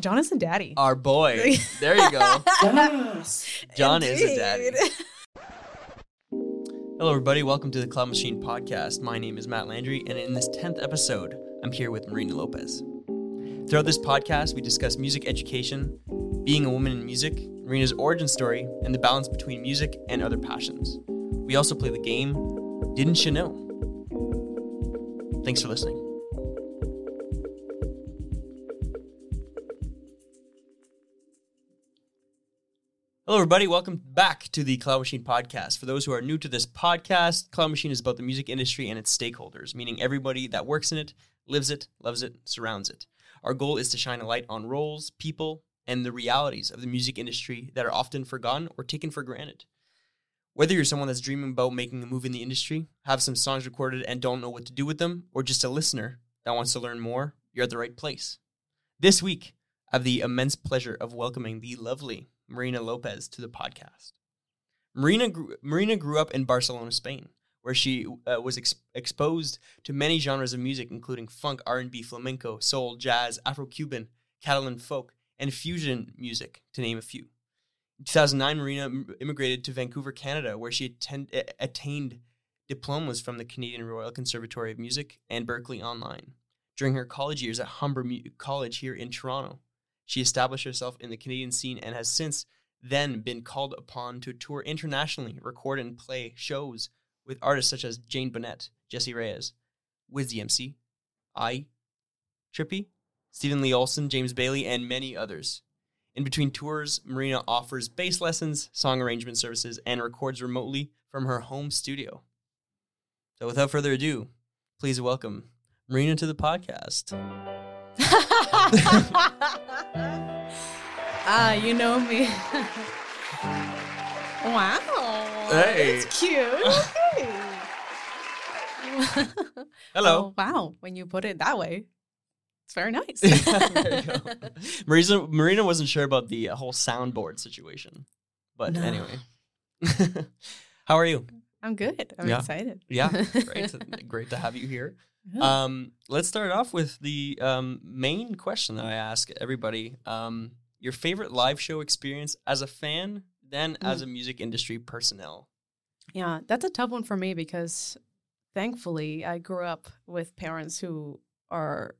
John is a daddy. Our boy. There you go. John is a daddy. Hello, everybody. Welcome to the Cloud Machine podcast. My name is Mat Landry, and in this 10th episode, I'm here with Marina Lopez. Throughout this podcast, we discuss music education, being a woman in music, Marina's origin story, and the balance between music and other passions. We also play the game Didn't Cha' Know? Thanks for listening. Hello, everybody. Welcome back to the Cloud Machine podcast. For those who are new to this podcast, Cloud Machine is about the music industry and its stakeholders, meaning everybody that works in it, lives it, loves it, surrounds it. Our goal is to shine a light on roles, people, and the realities of the music industry that are often forgotten or taken for granted. Whether you're someone that's dreaming about making a move in the industry, have some songs recorded and don't know what to do with them, or just a listener that wants to learn more, you're at the right place. This week, I have the immense pleasure of welcoming the lovely Marina Lopez to the podcast. Marina grew, Marina grew up in Barcelona, Spain, where she uh, was ex- exposed to many genres of music, including funk, R&B, flamenco, soul, jazz, Afro-Cuban, Catalan folk, and fusion music, to name a few. In 2009, Marina immigrated to Vancouver, Canada, where she attend- attained diplomas from the Canadian Royal Conservatory of Music and Berklee Online. During her college years at Humber College here in Toronto, she established herself in the Canadian scene and has since then been called upon to tour internationally, record and play shows with artists such as Jane Bunnett, Jessie Reyez, Wiz DMC, I, Trippy, Stephen Lee Olson, James Bailey, and many others. In between tours, Marina offers bass lessons, song arrangement services, and records remotely from her home studio. So without further ado, please welcome Marina to the podcast. Ah, you know me. wow. Hey. That's cute. Okay. Hello. Oh, wow. When you put it that way, it's very nice. You go. Marina, Marina wasn't sure about the whole soundboard situation. But No. anyway. How are you? I'm good. I'm Yeah. excited. Yeah, great. great to have you here. Yeah. Um, let's start off with the um, main question that I ask everybody. Um, your favorite live show experience as a fan, then Mm. as a music industry personnel. Yeah, that's a tough one for me because thankfully I grew up with parents who are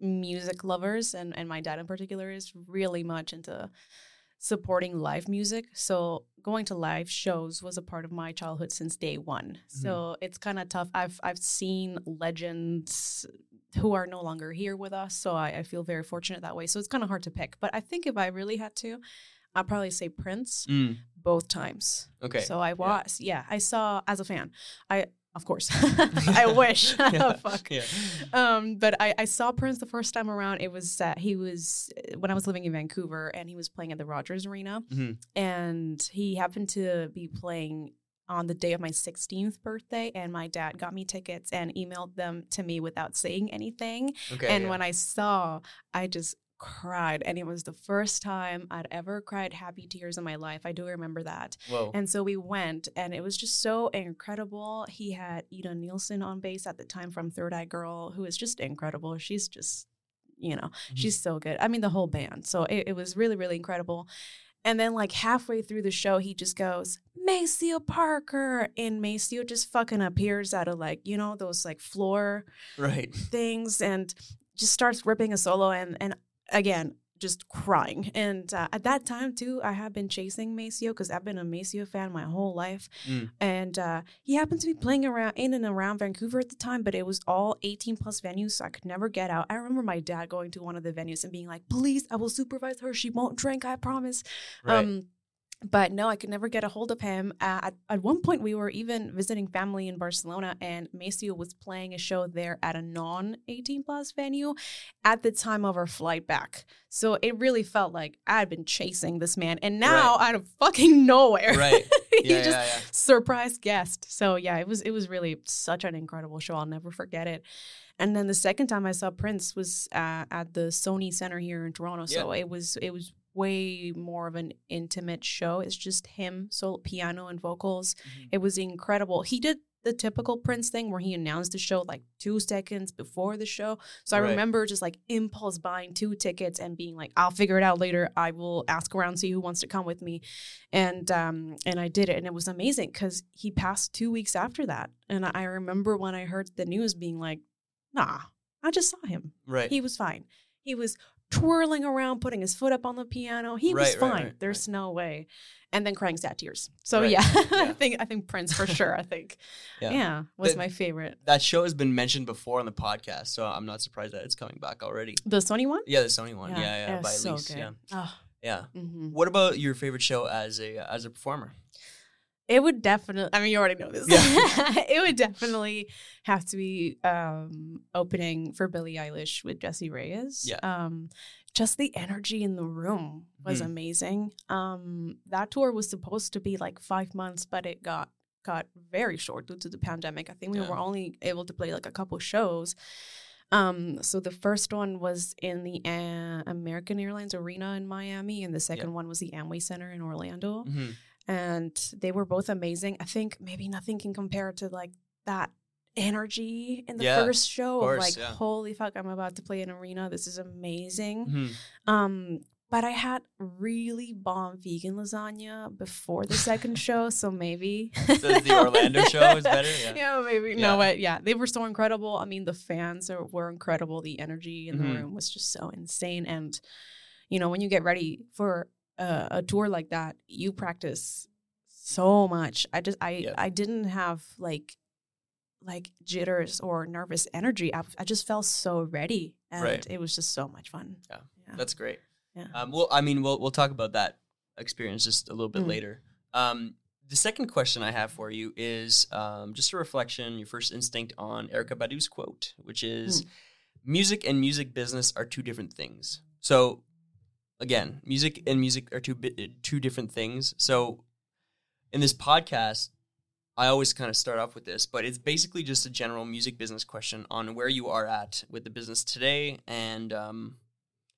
music lovers and, and my dad in particular is really much into supporting live music. So going to live shows was a part of my childhood since day one. So it's kind of tough. I've I've seen legends who are no longer here with us. So I, I feel very fortunate that way. So it's kind of hard to pick. But I think if I really had to, I'd probably say Prince Mm, both times. okay. So I was, yeah. I saw as a fan. I, of course, I wish. Yeah, Fuck. yeah. Um, but I, I saw Prince the first time around. It was uh, he was when I was living in Vancouver, and he was playing at the Rogers Arena, Mhm. and he happened to be playing on the day of my 16th birthday, and my dad got me tickets and emailed them to me without saying anything. Okay. and yeah. when I saw, I just cried, and it was the first time I'd ever cried happy tears in my life. I do remember that. Whoa. And so we went, and it was just so incredible. He had Ida Nielsen on bass at the time from 3rdEyeGirl, who is just incredible. She's just, you know, Mhm. she's so good. I mean, the whole band. So it, it was really, really incredible. And then, like halfway through the show, he just goes, Maceo Parker. And Maceo just fucking appears out of like, you know, those like floor right. things and just starts ripping a solo and and again just crying. And uh, at that time too i have been chasing maceo because i've been a maceo fan my whole life. Mm. and uh, he happened to be playing around in and around vancouver at the time but it was all 18 plus venues so i could never get out. I remember my dad going to one of the venues and being like please i will supervise her. She won't drink i promise. Right. um, but no, I could never get a hold of him. Uh, at, at one point, we were even visiting family in Barcelona, and Maceo was playing a show there at a non 18 plus venue at the time of our flight back. So it really felt like I had been chasing this man, and now out of fucking nowhere, right. he Yeah, just yeah, yeah. surprise guest. So yeah, it was it was really such an incredible show. I'll never forget it. And then the second time I saw Prince was uh, at the Sony Center here in Toronto. So it was it was way more of an intimate show. It's just him, so piano and vocals. Mhm. It was incredible. He did the typical Prince thing where he announced the show like two seconds before the show. So I Right. remember just like impulse buying two tickets and being like, I'll figure it out later. I will ask around, see who wants to come with me. And um and I did it and it was amazing because he passed two weeks after that. And I remember when I heard the news being like, nah, I just saw him. Right. He was fine. He was twirling around, putting his foot up on the piano. He was Right, right, fine. right, There's no way. And then crying sad tears. So Right, yeah, I think I think Prince for sure. I think Yeah. yeah, was The- my favorite. that show has been mentioned before on the podcast, so I'm not surprised that it's coming back already. The Sony one. Yeah, the Sony one. Yeah, yeah, was by so Elise. good. Yeah, Oh, yeah. mhm. What about your favorite show as a as a performer? It would definitely. I mean, you already know this. Yeah. it would definitely have to be um, opening for Billie Eilish with Jessie Reyez. Yeah. Um, just the energy in the room was Mhm. amazing. Um, that tour was supposed to be like five months, but it got got very short due to the pandemic. I think we Yeah. were only able to play like a couple shows. Um, so the first one was in the uh, American Airlines Arena in Miami, and the second one was the Amway Center in Orlando Mhm. And they were both amazing. I think maybe nothing can compare to like that energy in the Yeah, first show of, course, like yeah. holy fuck I'm about to play an arena this is amazing Mhm. um but I had really bomb vegan lasagna before the second show so maybe So the Orlando show is better? Yeah. maybe Yeah. no but yeah they were so incredible I mean the fans are, were incredible the energy in Mhm. the room was just so insane and you know when you get ready for a, a tour like that you practice so much i just i Yep. i didn't have like like jitters or nervous energy i, I just felt so ready and Right. it was just so much fun Yeah. yeah, That's great. Yeah. Um, well, I mean, we'll we'll talk about that experience just a little bit Mm. later. Um, the second question I have for you is um, just a reflection, your first instinct on Erykah Badu's quote, which is, Mm. "Music and music business are two different things." So, again, music and music are two two different things. So, in this podcast, I always kind of start off with this, but it's basically just a general music business question on where you are at with the business today, and um,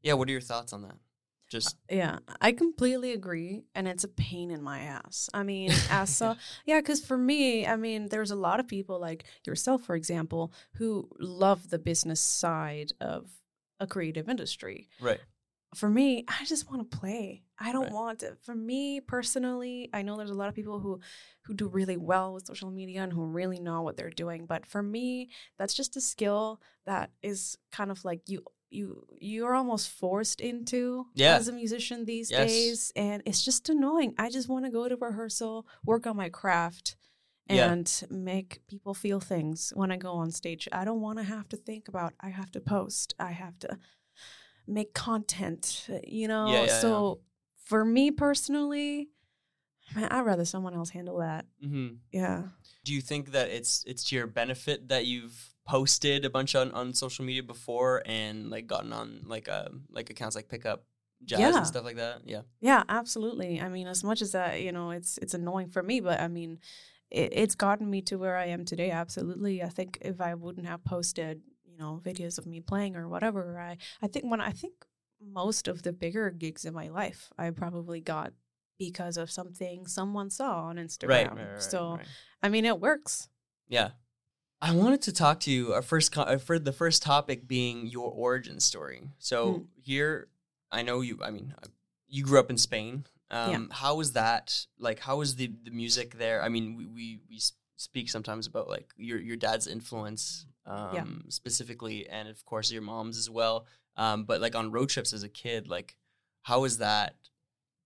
yeah, what are your thoughts on that? Just yeah i completely agree and it's a pain in my ass i mean as so yeah because for me i mean there's a lot of people like yourself for example who love the business side of a creative industry right, for me, I just want to play. I don't Right. want to. For me personally, I know there's a lot of people who who do really well with social media and who really know what they're doing. But for me, that's just a skill that is kind of like you you you're almost forced into Yeah. as a musician these Yes. days, and it's just annoying. I just want to go to rehearsal, work on my craft. Yeah. And make people feel things when I go on stage. I don't want to have to think about. I have to post. I have to make content, you know? Yeah, yeah, so for me personally, man, I'd rather someone else handle that. hmm Yeah. do you think that it's it's to your benefit that you've posted a bunch on, on social media before and like gotten on like uh like accounts like pickup jazz Yeah. and stuff like that? Yeah, Yeah, absolutely. I mean, as much as that, you know, it's it's annoying for me, but I mean, it, it's gotten me to where I am today. Absolutely. I think if I wouldn't have posted, you know, videos of me playing or whatever, I I think when I think most of the bigger gigs in my life, I probably got because of something someone saw on Instagram. right, right, right, so right. I mean, it works. yeah. I wanted to talk to you. Our first, co- uh, for the first topic being your origin story. So Mm. here, I know you. I mean, uh, you grew up in Spain. Um, Yeah. How was that? Like, how was the the music there? I mean, we we, we speak sometimes about like your your dad's influence, um, Yeah. specifically, and of course your mom's as well. Um, but like on road trips as a kid, like, how was that?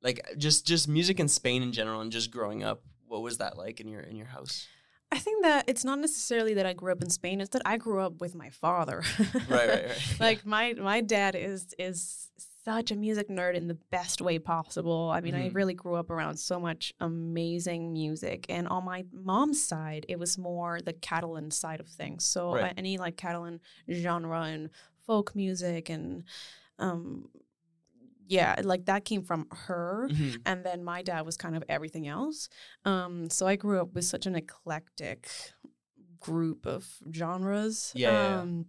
Like, just just music in Spain in general, and just growing up. What was that like in your in your house? I think that it's not necessarily that I grew up in Spain; it's that I grew up with my father. Right, right, right. like my my dad is is such a music nerd in the best way possible. I mean, I Mhm. really grew up around so much amazing music, and on my mom's side, it was more the Catalan side of things. So Right. uh, any like Catalan genre and folk music and um yeah, like that came from her Mhm. and then my dad was kind of everything else. Um, so I grew up with such an eclectic group of genres. Yeah, yeah, yeah.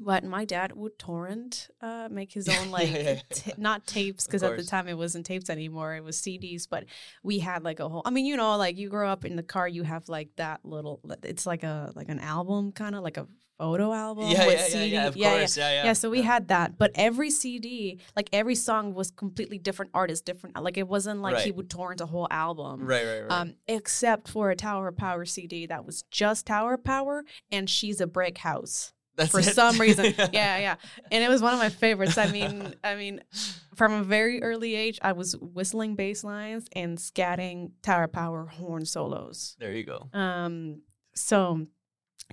But my dad would torrent, uh, make his own like yeah, yeah. t- not tapes because at the time it wasn't tapes anymore; it was CDs. But we had like a whole. I mean, you know, like you grow up in the car, you have like that little. It's like a like an album, kind of like a photo album. yeah, with yeah, yeah, CD. yeah, of yeah, yeah. course, yeah, yeah. Yeah, so we had that, but every CD, like every song, was completely different artist, different. Like it wasn't like he would torrent a whole album, right, right, right. um, except for a Tower of Power CD that was just Tower of Power and She's a Brick House That's for it? some reason. yeah, yeah, and it was one of my favorites. I mean, I mean, from a very early age, I was whistling bass lines and scatting Tower Power horn solos. There you go. Um, so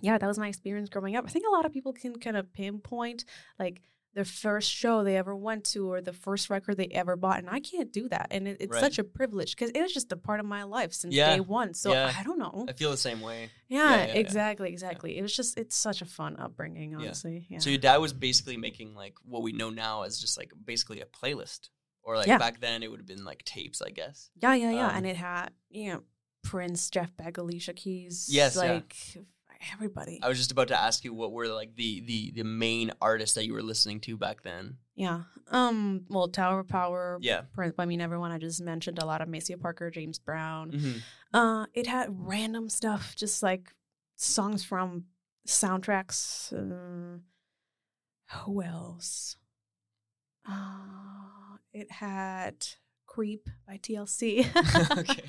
yeah, that was my experience growing up. I think a lot of people can kind of pinpoint like their first show they ever went to or the first record they ever bought, and I can't do that. And it, it's Right. such a privilege because it was just a part of my life since Yeah. day one. So Yeah. I don't know. I feel the same way. Yeah, yeah, exactly, exactly. It was just it's such a fun upbringing, honestly. Yeah. So your dad was basically making like what we know now as just like basically a playlist, or like back then it would have been like tapes, I guess. yeah, yeah, yeah. um, and it had you know Prince, Jeff Beck, Alicia Keys. Yes, like everybody. I was just about to ask you what were like the the the main artists that you were listening to back then. yeah. Um. Well, Tower of Power. Yeah. Prince. I mean, everyone I just mentioned a lot of Maceo Parker, James Brown. hmm Uh, it had random stuff, just like songs from soundtracks. Uh, who else? Uh, it had "Creep" by TLC. okay.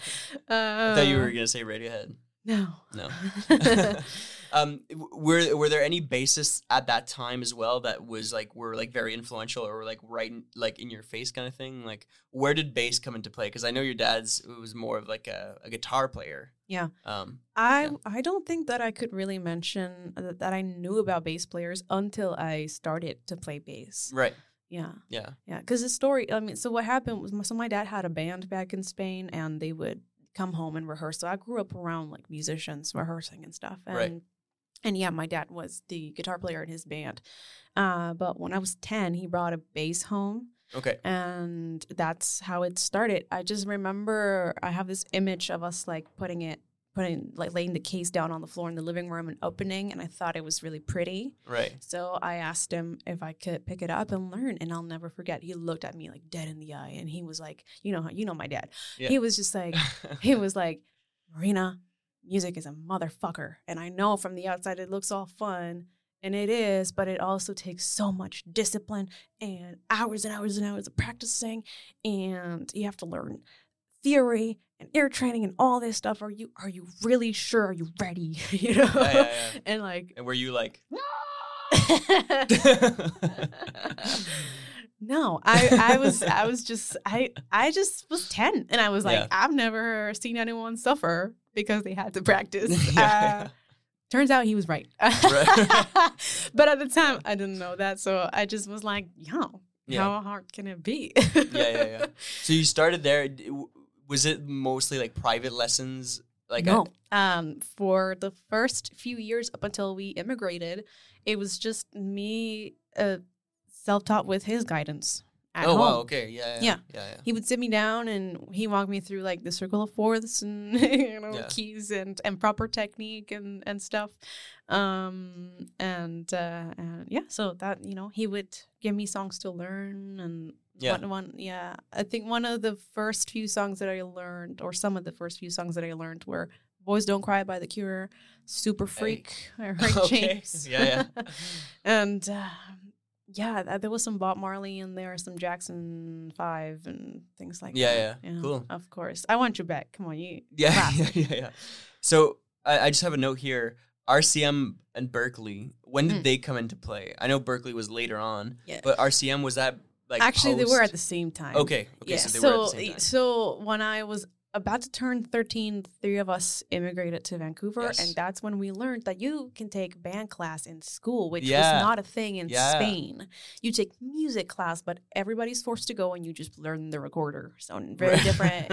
Uh, I thought you were gonna say Radiohead. No, No. um, were were there any bassists at that time as well that was like were like very influential or were like right in, like in your face kind of thing? Like where did bass come into play? Because I know your dad's was more of like a, a guitar player. Yeah. Um. I Yeah. I don't think that I could really mention that, that I knew about bass players until I started to play bass. Right. Yeah. Yeah. Yeah, because the story. I mean, so what happened was, my- so my dad had a band back in Spain, and they would come home and rehearse. So I grew up around like musicians rehearsing and stuff. And, Right. And yeah, my dad was the guitar player in his band. Uh, but when I was ten, he brought a bass home, Okay. and that's how it started. I just remember I have this image of us like putting it, putting like laying the case down on the floor in the living room and opening, and I thought it was really pretty. Right. So I asked him if I could pick it up and learn, and I'll never forget. He looked at me like dead in the eye, and he was like, "You know, how you know my dad." Yeah. He was just like, he was like, "Marina, music is a motherfucker, and I know from the outside it looks all fun, and it is, but it also takes so much discipline and hours and hours and hours of practicing, and you have to learn theory and ear training and all this stuff. Are you are you really sure? Are you ready? you know, Yeah, yeah, yeah. and like." and were you like? no, I I was I was just I I just was 10 and I was like. I've never seen anyone suffer because they had to practice. Uh, turns out he was right. Right. but at the time I didn't know that so I just was like, yo, Yeah. how hard can it be? yeah, yeah, yeah. So you started there. D- w- Was it mostly like private lessons? Like no. Um, for the first few years up until we immigrated, it was just me uh, self-taught with his guidance at oh home. wow. Okay. Yeah. Yeah. Yeah. Yeah. yeah. he would sit me down and he walked me through like the circle of fourths and you know Yeah. keys and and proper technique and and stuff um and uh and yeah so that you know he would give me songs to learn and Yeah. one, one yeah i think one of the first few songs that i learned or some of the first few songs that i learned were boys don't cry by the cure super freak or Rick Okay. james Yeah, yeah. and uh, yeah, th- there was some Bob Marley in there, some Jackson Five, and things like Yeah, that. yeah. Yeah. Cool. Of course, I want you back. Come on, you. Yeah, yeah, yeah, yeah. So I, I just have a note here. RCM and Berklee. When did Mm. they come into play? I know Berklee was later on, Yeah. but RCM was that like Actually, they were at the same time. Okay, okay, yeah. so they so, at the same time. so when I was about to turn 13, three of us immigrated to Vancouver, Yes. and that's when we learned that you can take band class in school, which Yeah. was not a thing in Yeah. Spain. You take music class, but everybody's forced to go, and you just learn the recorder. So very different.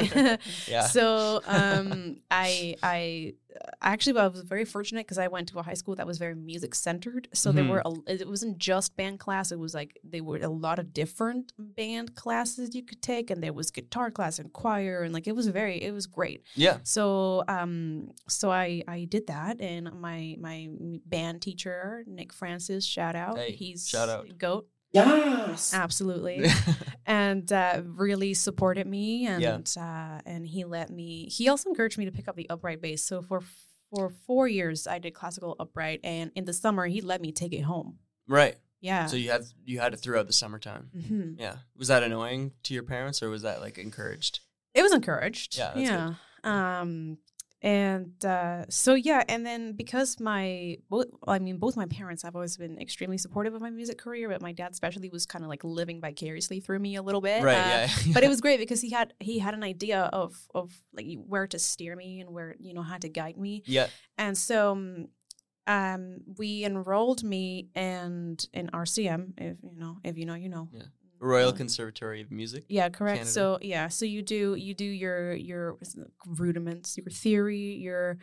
yeah. So um, I I actually I was very fortunate because I went to a high school that was very music centered. So Mhm. there were a, it wasn't just band class. It was like there were a lot of different band classes you could take, and there was guitar class and choir, and like it was very it was great. Yeah. So um so I I did that, and my my band teacher Nick Francis, shout out, Hey, he's shout out. goat, Yes. absolutely and uh, really supported me and Yeah. uh, and he let me he also encouraged me to pick up the upright bass so for for four years i did classical upright and in the summer he let me take it home right. yeah So you had you had it throughout the summertime. hmm Yeah. Was that annoying to your parents or was that like encouraged? it was encouraged Yeah, yeah um and uh, so yeah and then because my both i mean both my parents have always been extremely supportive of my music career but my dad especially was kind of like living vicariously through me a little bit Right. Uh, yeah. but it was great because he had he had an idea of of like where to steer me and where you know how to guide me yeah. and so um, um we enrolled me and in rcm if you know if you know you know Yeah. Royal Uh, Conservatory of Music. yeah correct Canada. so yeah so you do you do your your rudiments your theory your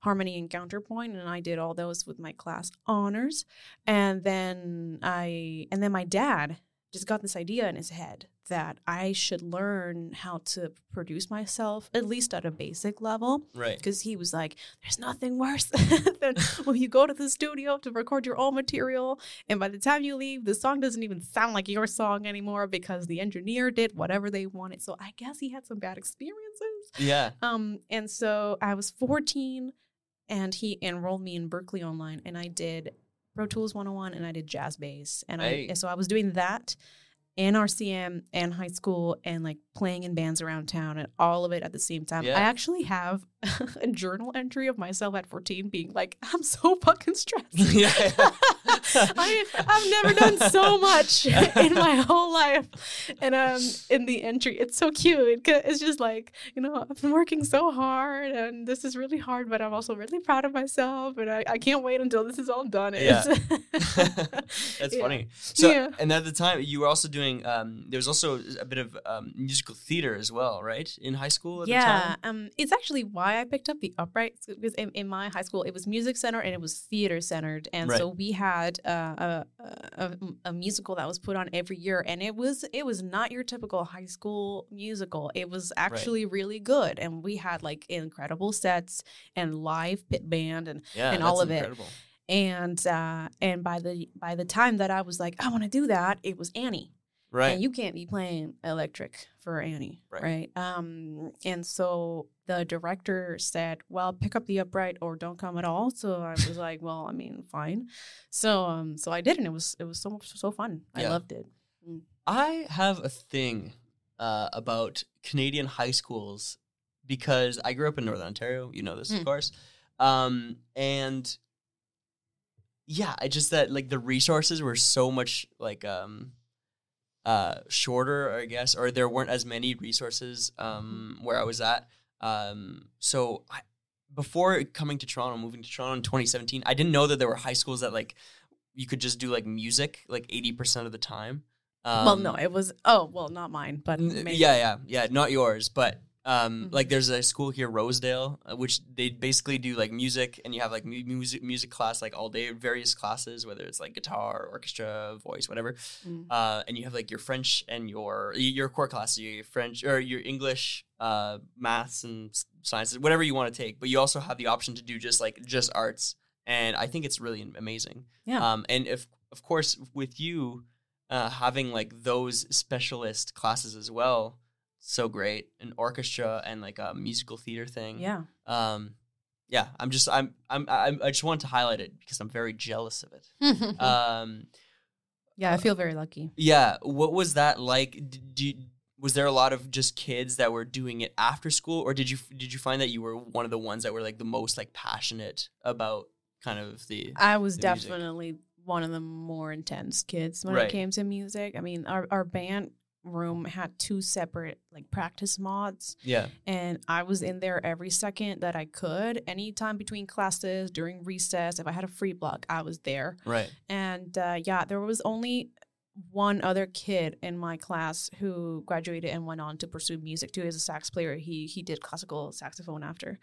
harmony and counterpoint and i did all those with my class honors and then i and then my dad just got this idea in his head that i should learn how to produce myself at least at a basic level Right. because he was like, "There's nothing worse than when you go to the studio to record your own material, and by the time you leave, the song doesn't even sound like your song anymore because the engineer did whatever they wanted." So I guess he had some bad experiences. Yeah. Um, and so I was 14, and he enrolled me in Berklee Online, and I did Pro Tools 101, and I did jazz bass, and I Hey. and so I was doing that. And RCM and high school and like playing in bands around town and all of it at the same time. Yeah. I actually have a journal entry of myself at 14 being like, I'm so fucking stressed. yeah. I, I've never done so much in my whole life. And um, in the entry, it's so cute. It's just like, you know, I've been working so hard and this is really hard, but I'm also really proud of myself. And I, I can't wait until this is all done. Yeah. It's- That's Yeah. funny. So, Yeah. and at the time, you were also doing. Um, there was also a bit of um, musical theater as well, right? In high school at the yeah, um, it's actually why I picked up the upright because in, in my high school it was music center and it was theater centered, and so we had uh, a, a a musical that was put on every year, and it was it was not your typical high school musical. It was actually really good, and we had like incredible sets and live pit band and Yeah, and all of it. and uh, and by the by the time that I was like I want to do that, it was Annie. Right. And you can't be playing electric for Annie, Right. right. Um, and so the director said, "Well, pick up the upright or don't come at all." So I was like, "Well, I mean, fine." So um, so I did, and it was it was so so fun. I loved it. I have a thing uh, about Canadian high schools because I grew up in Northern Ontario. You know this, of Mm. course. Um, and yeah, I just that like the resources were so much like um, uh, shorter, I guess, or there weren't as many resources um, where I was at. Um, so I, before coming to Toronto, moving to Toronto in 2017, I didn't know that there were high schools that like you could just do like music like 80% of the time. Um, well, no, it was. Oh, well, not mine, but maybe. Yeah, yeah, yeah. Not yours, but um, Mhm. like there's a school here, Rosedale, uh, which they basically do like music, and you have like mu- music music class like all day, various classes, whether it's like guitar, orchestra, voice, whatever. Mm. Uh, and you have like your French and your your core classes, your French or your English, uh, maths and sciences, whatever you want to take. But you also have the option to do just like just arts, and I think it's really amazing. Yeah. Um, and if of course with you uh, having like those specialist classes as well, so great. An orchestra and like a musical theater thing. yeah. Um, yeah. I'm just I'm I'm, I'm I just wanted to highlight it because I'm very jealous of it. Um, yeah, I feel very lucky. yeah. What was that like? Did you, was there a lot of just kids that were doing it after school, or did you did you find that you were one of the ones that were like the most like passionate about kind of the I was the music. definitely one of the more intense kids when Right. it came to music. I mean, our, our band room had two separate like practice mods yeah and I was in there every second that I could. Anytime between classes, during recess, if I had a free block, I was there. right And uh, yeah, there was only one other kid in my class who graduated and went on to pursue music too. As a sax player, he he did classical saxophone after.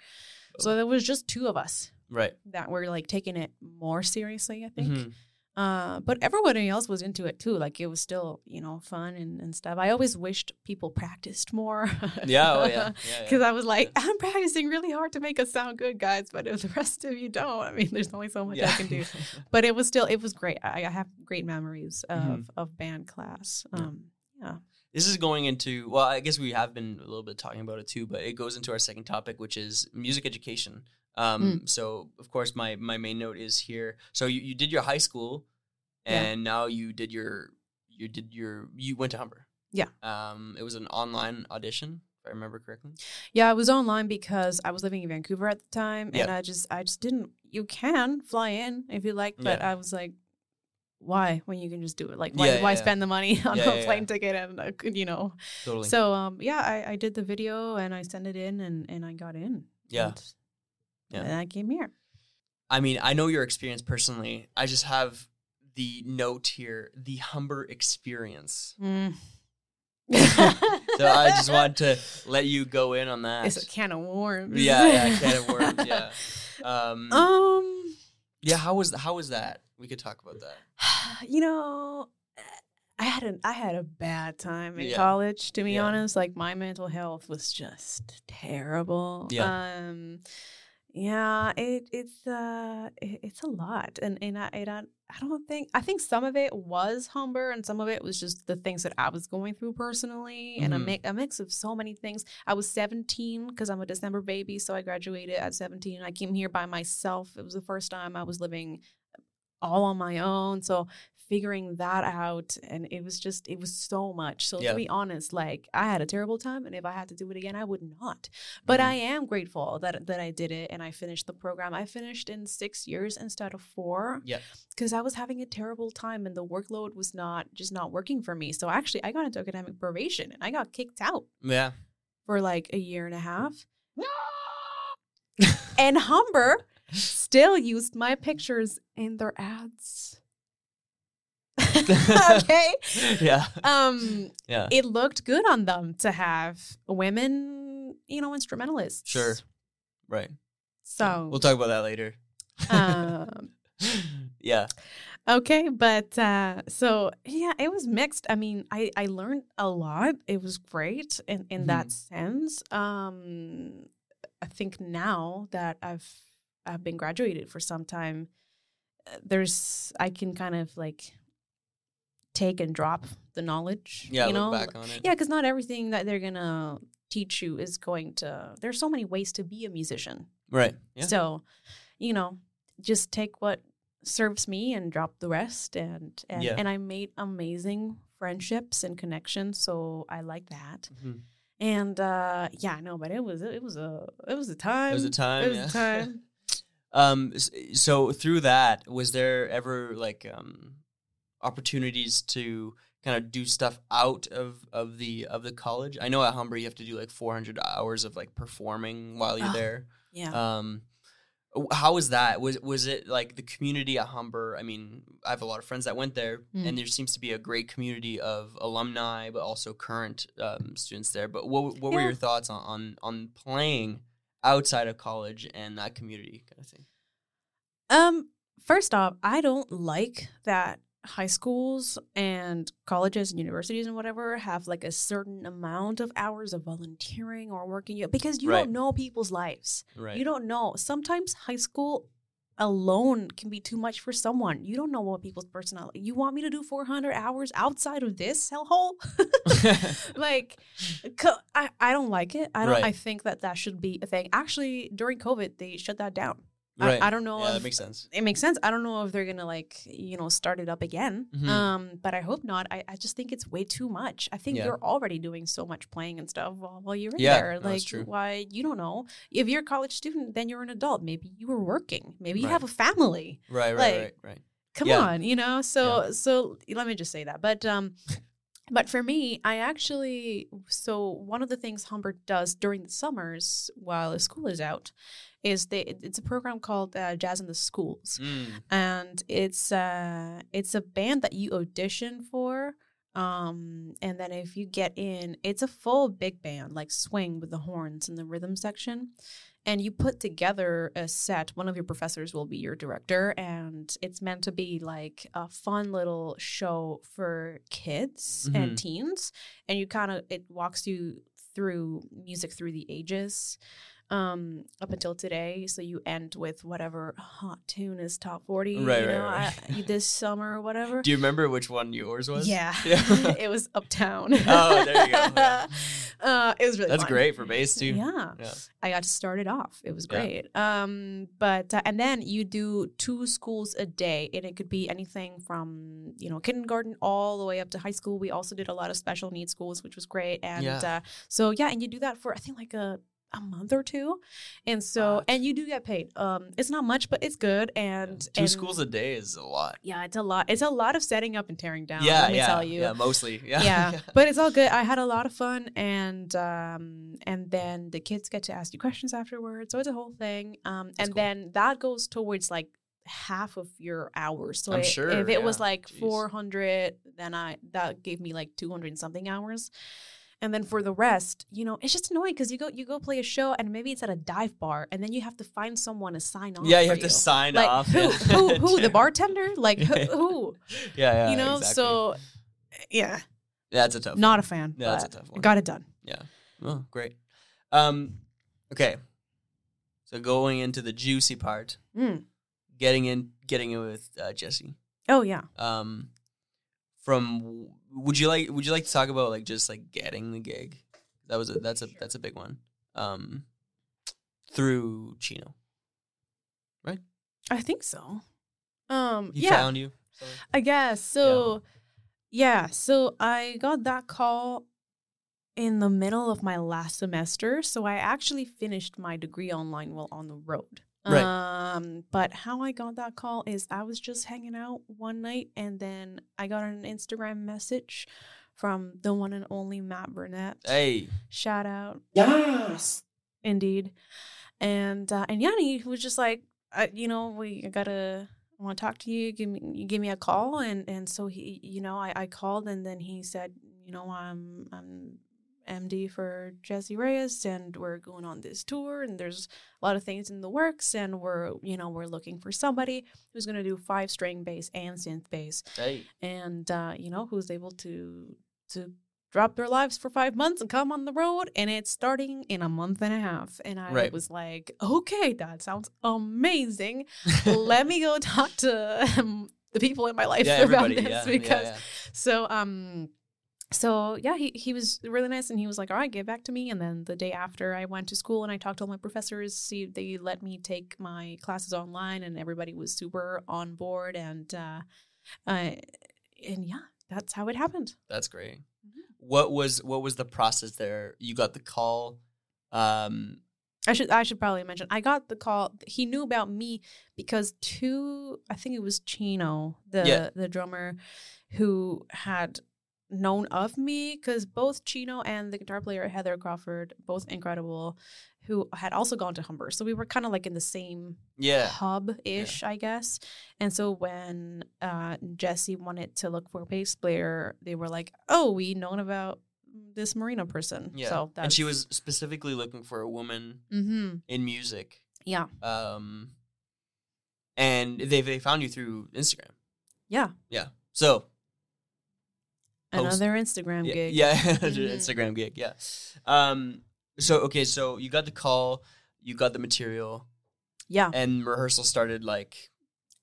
So there was just two of us Right. that were like taking it more seriously. I think. Mhm. Uh, but everybody else was into it too. Like it was still, you know, fun and, and stuff. I always wished people practiced more. Yeah. Oh, yeah. yeah, yeah. Because I was like, I'm practicing really hard to make us sound good, guys. But if the rest of you don't, I mean, there's only so much I can do. But it was still, it was great. I, I have great memories of, Mhm. of band class. Yeah. Um, yeah. this is going into well i guess we have been a little bit talking about it too but it goes into our second topic which is music education um, Mm. so of course my my main note is here so you, you did your high school Yeah. and now you did your you did your you went to humber Yeah. um it was an online audition if i remember correctly Yeah, I was online because I was living in Vancouver at the time, and Yeah. I just, I just didn't. You can fly in if you like, but Yeah. I was like, why? When you can just do it? Like, why, Yeah, why yeah, yeah. spend the money on Yeah, a plane yeah. ticket and uh, you know? totally So, um, yeah, I, I did the video and I sent it in, and and I got in. Yeah. And, Yeah. and I came here. i mean i know your experience personally i just have the note here the humber experience Mm. so i just wanted to let you go in on that It's a can of worms. Yeah, yeah, can of worms, yeah. Um, Um, yeah. How was how was that? We could talk about that. you know, I had an I had a bad time in Yeah. college. To be Yeah. honest, like my mental health was just terrible. Yeah. Um, yeah. It it's uh it, it's a lot, and and I and I, I don't think I think some of it was Humber, and some of it was just the things that I was going through personally, and a Mhm. mix a mix of so many things. I was seventeen because I'm a December baby, so I graduated at seventeen. I came here by myself. It was the first time I was living all on my own. So figuring that out and it was just it was so much. So Yeah. to be honest, like I had a terrible time and if I had to do it again, I would not. But Mhm. I am grateful that that I did it and I finished the program. I finished in 6 years instead of 4 Yeah. cuz I was having a terrible time and the workload was not just not working for me. So actually I got into academic probation and I got kicked out Yeah. for like a year and a half. and Humber still used my pictures in their ads. okay. yeah. Um Yeah. it looked good on them to have women, you know, instrumentalists. Sure. Right. So We'll talk about that later. um yeah. okay, but uh so yeah, it was mixed. I mean, I I learned a lot. It was great in in that sense. Um I think now that I've I've been graduated for some time, uh, there's I can kind of like take and drop the knowledge. Yeah. you know, back on it. yeah, because not everything that they're gonna teach you is going to. There's so many ways to be a musician. Right. Yeah. So, you know, just take what serves me and drop the rest. And and, Yeah. and I made amazing friendships and connections. So I like that. Mhm. And uh yeah, no, but it was it was a it was a time. It was a time. It was yeah. a time. um. So through that, was there ever like um opportunities to kind of do stuff out of of the of the college? I know at Humber you have to do like 400 hours of like performing while you're Oh. there. Yeah. Um, how was that? Was was it like the community at Humber? I mean, I have a lot of friends that went there, Mm. and there seems to be a great community of alumni, but also current um, students there. But what what were your thoughts on, on on playing outside of college and that community kind of thing? Um, first off, I don't like that high schools and colleges and universities and whatever have like a certain amount of hours of volunteering or working because you Right. don't know people's lives. Right. You don't know. Sometimes high school alone can be too much for someone. You don't know what people's personality. You want me to do 400 hours outside of this hellhole? like I, I don't like it. I don't Right. I think that that should be a thing. Actually, during COVID, they shut that down. Right. I, I don't know Yeah, if that makes sense. it makes sense. I don't know if they're gonna like you know start it up again. Mhm. Um, but I hope not. I, I just think it's way too much. I think Yeah. you're already doing so much playing and stuff while, while you're in Yeah, there. no, that's Like true. why you don't know if you're a college student, then you're an adult. Maybe you were working. Maybe you Right. have a family. Right. Right. like- right. Right. Come Yeah. on, you know. So so let me just say that. But um, but for me, I actually so one of the things Humber does during the summers while school is out is they it's a program called uh, Jazz in the Schools, Mm. and it's uh it's a band that you audition for. Um, and then if you get in, it's a full big band, like swing with the horns and the rhythm section. And you put together a set. One of your professors will be your director, and it's meant to be like a fun little show for kids Mhm. and teens. And you kind of it walks you through music through the ages um up until today so you end with whatever hot tune is top 40 Right, you right, know right. I- this summer or whatever Do you remember which one yours was? yeah, Yeah. it was uptown Oh, there you go, yeah. uh it was really That's fun. great for bass too. yeah Yeah. I got to start it off. It was great. Um, but uh, and then you do two schools a day, and it could be anything from you know kindergarten all the way up to high school. We also did a lot of special needs schools, which was great. And uh, so yeah, and you do that for I think like a a month or two, and so Fuck. and you do get paid. Um, it's not much, but it's good. And Two and- schools a day is a lot. Yeah, it's a lot. It's a lot of setting up and tearing down. yeah, let me yeah, tell you yeah, mostly. Yeah, yeah but it's all good i had a lot of fun and um and then the kids get to ask you questions afterwards so it's a whole thing um and cool. then that goes towards like half of your hours so I'm i- sure, if it was like Jeez. 400 then i that gave me like 200 and something hours and then for the rest, you know, it's just annoying because you go you go play a show and maybe it's at a dive bar and then you have to find someone to sign off. yeah. You have to sign like off. who, yeah. who who the bartender like who, Yeah. who Yeah, yeah. you know exactly. so yeah Yeah, that's a tough. not one. a fan Yeah, that's a tough one. got it done Yeah. Oh, great. Um, okay. So going into the juicy part, Mm. getting in, getting in with uh, Jessie. oh yeah Um, from would you like would you like to talk about like just like getting the gig? That was a that's a that's a big one. Um, through Chino, Right? I think so. Um, he yeah, found you. So- I guess so. Yeah. so I got that call in the middle of my last semester, so I actually finished my degree online while on the road. Right. Um, but how I got that call is I was just hanging out one night, and then I got an Instagram message from the one and only Matt Burnett. Hey, Shout out. Yes. Indeed. And uh, and Yanni was just like, I, you know, we I gotta I want to talk to you. Give me you give me a call, and and so he, you know, I, I called, and then he said, you know, I'm I'm MD for Jessie Reyez, and we're going on this tour, and there's a lot of things in the works, and we're you know we're looking for somebody who's gonna do five string bass and synth bass, hey, and uh, you know who's able to to drop their lives for five months and come on the road and it's starting in a month and a half and i Right. was like okay that sounds amazing let me go talk to um, the people in my life yeah, about this yeah, because yeah. so um so yeah he, he was really nice and he was like all right get back to me and then the day after i went to school and i talked to all my professors see they let me take my classes online and everybody was super on board and uh, uh and yeah that's how it happened That's great. Mhm. What was what was the process there? You got the call. Um, I should I should probably mention I got the call. He knew about me because two I think it was Chino, the Yeah. the drummer, who had known of me because both Chino and the guitar player Heather Crawford, both incredible, who had also gone to Humber. So we were kind of like in the same yeah, hub ish, I guess. And so when uh, Jessie wanted to look for a bass player, they were like, "Oh, we known about this Marina person." yeah. So and she was specifically looking for a woman Mhm. in music. yeah, Um, and they they found you through Instagram. yeah. Yeah. So Post- Another Instagram yeah, gig. yeah, Mhm. Instagram gig. Yeah. Um. So okay, so you got the call, you got the material, Yeah, and rehearsal started like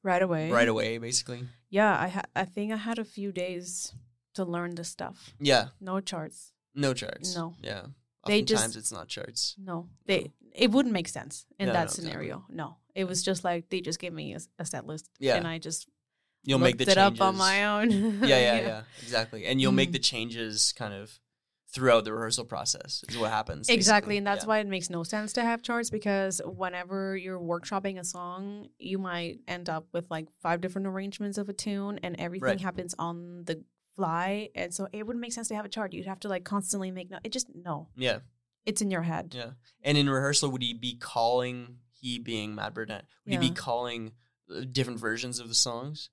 right away. right away, basically. Yeah, I ha- I think I had a few days to learn the stuff. Yeah. No charts. No charts. No. Yeah. They Oftentimes just- it's not charts. No, they it wouldn't make sense in No, that no, scenario. No, it was just like they just gave me a set list. Yeah. and I just You'll make the it changes. up on my own. yeah, yeah, yeah, exactly. And you'll make Mhm. the changes kind of throughout the rehearsal process. Is what happens. Exactly, basically. and that's Yeah. why it makes no sense to have charts because whenever you're workshopping a song, you might end up with like five different arrangements of a tune, and everything Right. happens on the fly, and so it wouldn't make sense to have a chart. You'd have to like constantly make no. It just no. Yeah. It's in your head. Yeah. And in rehearsal, would he be calling, he being Matt Burnett, would he be calling uh, different versions of the songs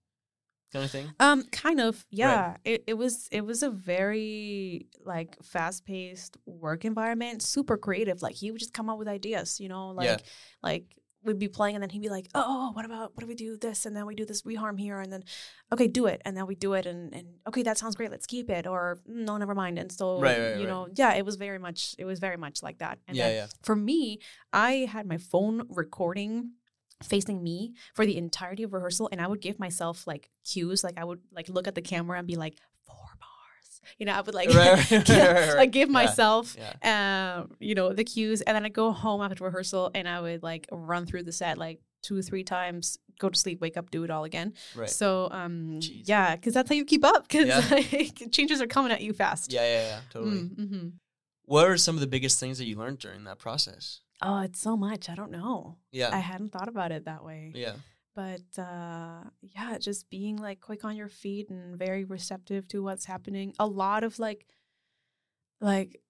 kind of thing? Um, kind of, yeah. It it was it was a very like fast paced work environment, super creative. Like he would just come up with ideas, you know, like Yeah. like we'd be playing and then he'd be like, Oh, what about what do we do this and then we do this reharm here and then okay, do it and then we do it and and okay, that sounds great, let's keep it or no, never mind. And so Right, right, you right. know, yeah, it was very much it was very much like that. And yeah, yeah. for me, I had my phone recording facing me for the entirety of rehearsal and I would give myself like cues like I would like look at the camera and be like four bars you know I would like Right, right, right, like give Yeah, myself Yeah. um you know the cues and then I'd go home after rehearsal and I would like run through the set like two or three times go to sleep wake up do it all again Right. so um Jeez. yeah because that's how you keep up because Yeah. like changes are coming at you fast yeah, yeah, yeah. Totally. mm-hmm. What are some of the biggest things that you learned during that process? Oh it's so much I don't know Yeah. I hadn't thought about it that way yeah. but uh yeah just being like quick on your feet and very receptive to what's happening a lot of like like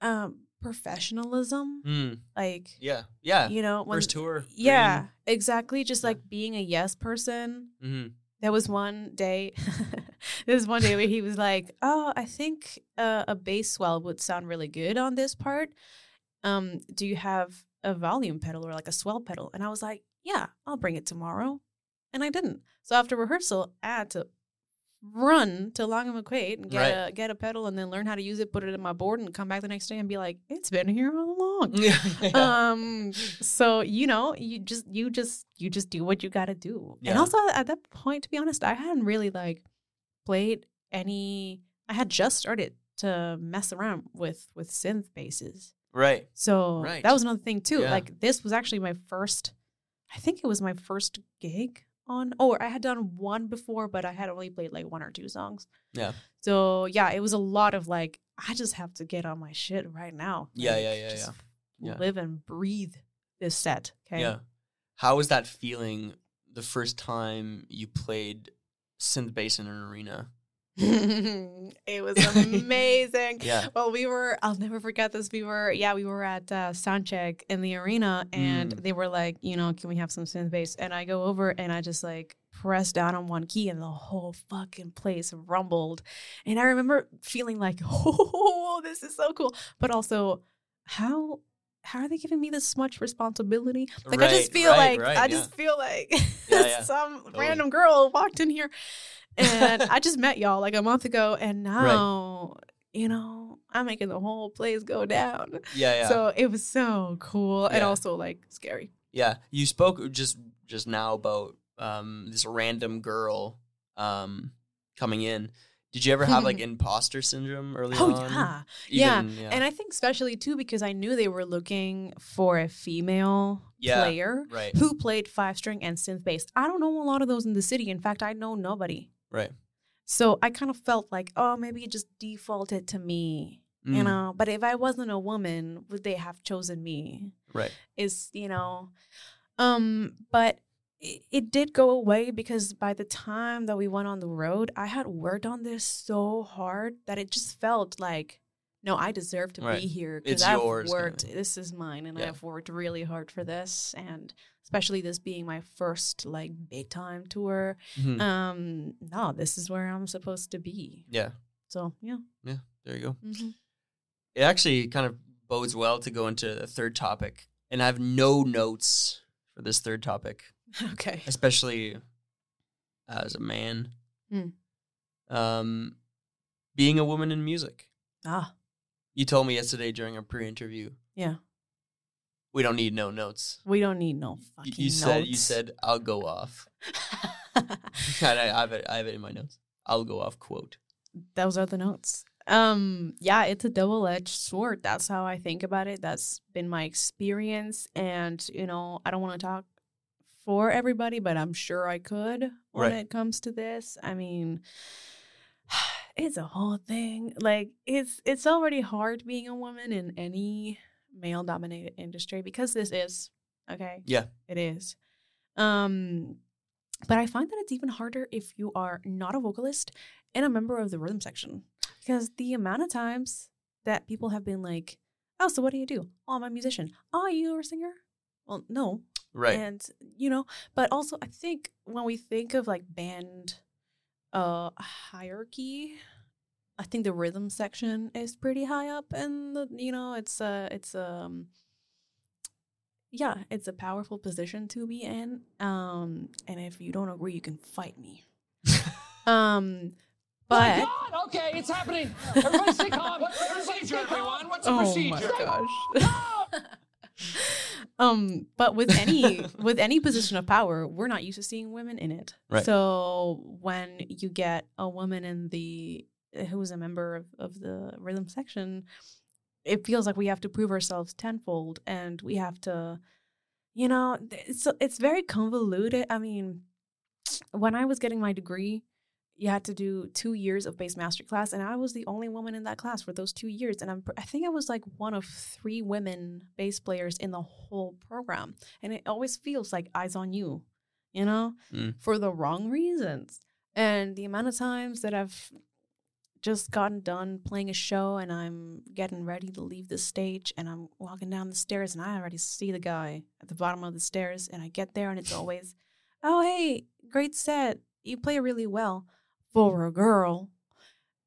um professionalism Mm, like yeah. Yeah. you know when First tour. yeah exactly just Yeah. like being a yes person hmm there was one day there was one day where he was like oh i think uh, a bass swell would sound really good on this part um do you have a volume pedal or like a swell pedal and i was like yeah i'll bring it tomorrow and i didn't so after rehearsal i had to run to and McQuade and get Right. a get a pedal and then learn how to use it put it in my board and come back the next day and be like it's been here all along yeah. yeah. um so you know you just you just you just do what you got to do and also at that point to be honest i hadn't really like played any i had just started to mess around with with synth basses right. so Right. that was another thing too Yeah. like this was actually my first i think it was my first gig on oh i had done one before but i had only played like one or two songs Yeah. so yeah it was a lot of like i just have to get on my shit right now Yeah, Like, yeah, yeah, just yeah. live and breathe this set okay Yeah. How was that feeling the first time you played synth bass in an arena? it was amazing. Yeah. Well, we were, I'll never forget this. We were, yeah, we were at uh, soundcheck in the arena and Mm. they were like, you know, can we have some synth bass? And I go over and I just like press down on one key and the whole fucking place rumbled. And I remember feeling like, oh, this is so cool. But also, how. How are they giving me this much responsibility? Like I just feel right, like right, I yeah. just feel like Yeah, yeah, some totally. random girl walked in here and I just met y'all like a month ago, and now you know I'm making the whole place go down. Yeah, yeah. So it was so cool and also like scary. Yeah, you spoke just just now about um, this random girl um, coming in. Did you ever have like imposter syndrome early Oh on? yeah. yeah, yeah, and I think especially too because I knew they were looking for a female Yeah. player right, who played five string and synth bass. I don't know a lot of those in the city. In fact, I know nobody. Right. So I kind of felt like, oh, maybe it just defaulted to me, you Mm, know. But if I wasn't a woman, would they have chosen me? right. is you know um but it, it did go away because by the time that we went on the road i had worked on this so hard that it just felt like no i deserve to Right. be here because i've yours worked this is mine and Yeah. i've worked really hard for this and especially this being my first like big time tour Mhm. um no this is where i'm supposed to be yeah, so yeah Yeah. there you go. Mhm. It actually kind of bodes well to go into the third topic, and I have no notes for this third topic. okay especially as a man. Hmm. Um, being a woman in music. ah You told me yesterday during our pre-interview. Yeah. We don't need no notes. we don't need no fucking You said you said I'll go off. I, I have it. I have it in my notes. I'll go off. Quote. those are the notes. Um, yeah, it's a double-edged sword. That's how I think about it. That's been my experience, and you know, I don't want to talk for everybody, but I'm sure I could when Right. it comes to this. I mean, it's a whole thing. Like it's it's already hard being a woman in any male-dominated industry because this is okay. Yeah. it is. Um, but I find that it's even harder if you are not a vocalist and a member of the rhythm section because the amount of times that people have been like, "Oh, so what do you do? Oh, I'm a musician. Oh, you're a singer." Well, no, Right. and you know, but also I think when we think of like band uh hierarchy, I think the rhythm section is pretty high up and the you know, it's uh it's um yeah, it's a powerful position to be in. Um and if you don't agree, you can fight me. um My but God, okay, it's happening. Everybody stay calm. What's the procedure, everyone? What's the Oh my gosh. um but with any with any position of power we're not used to seeing women in it Right. so when you get a woman in the who's a member of, of the rhythm section it feels like we have to prove ourselves tenfold and we have to you know it's it's very convoluted i mean when i was getting my degree you had to do two years of bass master class and i was the only woman in that class for those two years and I'm, i think i was like one of three women bass players in the whole program and it always feels like eyes on you you know Mm. for the wrong reasons and the amount of times that i've just gotten done playing a show and i'm getting ready to leave the stage and i'm walking down the stairs and i already see the guy at the bottom of the stairs and i get there and it's always oh hey great set you play really well for a girl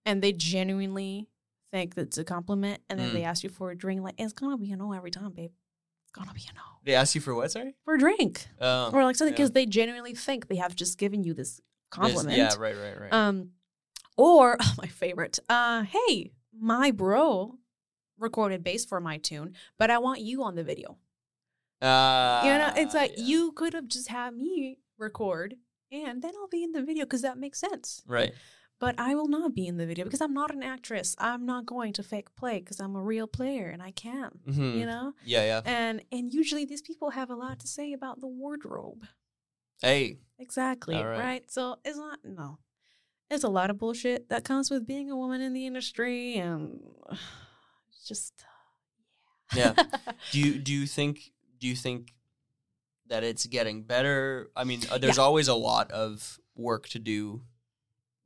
and they genuinely think that's a compliment and then Mm. they ask you for a drink like it's gonna be a no every time babe it's gonna be a no They ask you for what? Sorry. for a drink Um, or like something yeah. because they genuinely think they have just given you this this- compliment Yeah. Right. Right. Right. um or my favorite uh hey my bro recorded bass for my tune but i want you on the video uh, you know it's like yeah. you could have just had me record and then i'll be in the video because that makes sense Right. but I will not be in the video because I'm not an actress. I'm not going to fake play because I'm a real player and I can, Mhm. you know. Yeah. Yeah. And and usually these people have a lot to say about the wardrobe. Hey. Exactly, right. right. So it's not no. It's a lot of bullshit that comes with being a woman in the industry, and just Yeah. Yeah. Do you do you think do you think that it's getting better? I mean, uh, there's always a lot of work to do.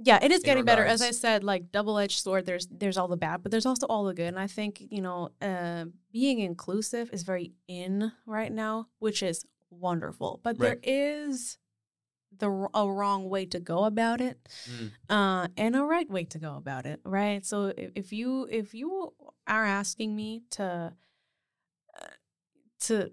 yeah, it is in getting better. As I said, like double edged sword. There's there's all the bad, but there's also all the good. And I think you know, uh, being inclusive is very in right now, which is wonderful. But there Right. is the a wrong way to go about it, Mm. uh, and a right way to go about it. Right. So if, if you if you are asking me to uh, to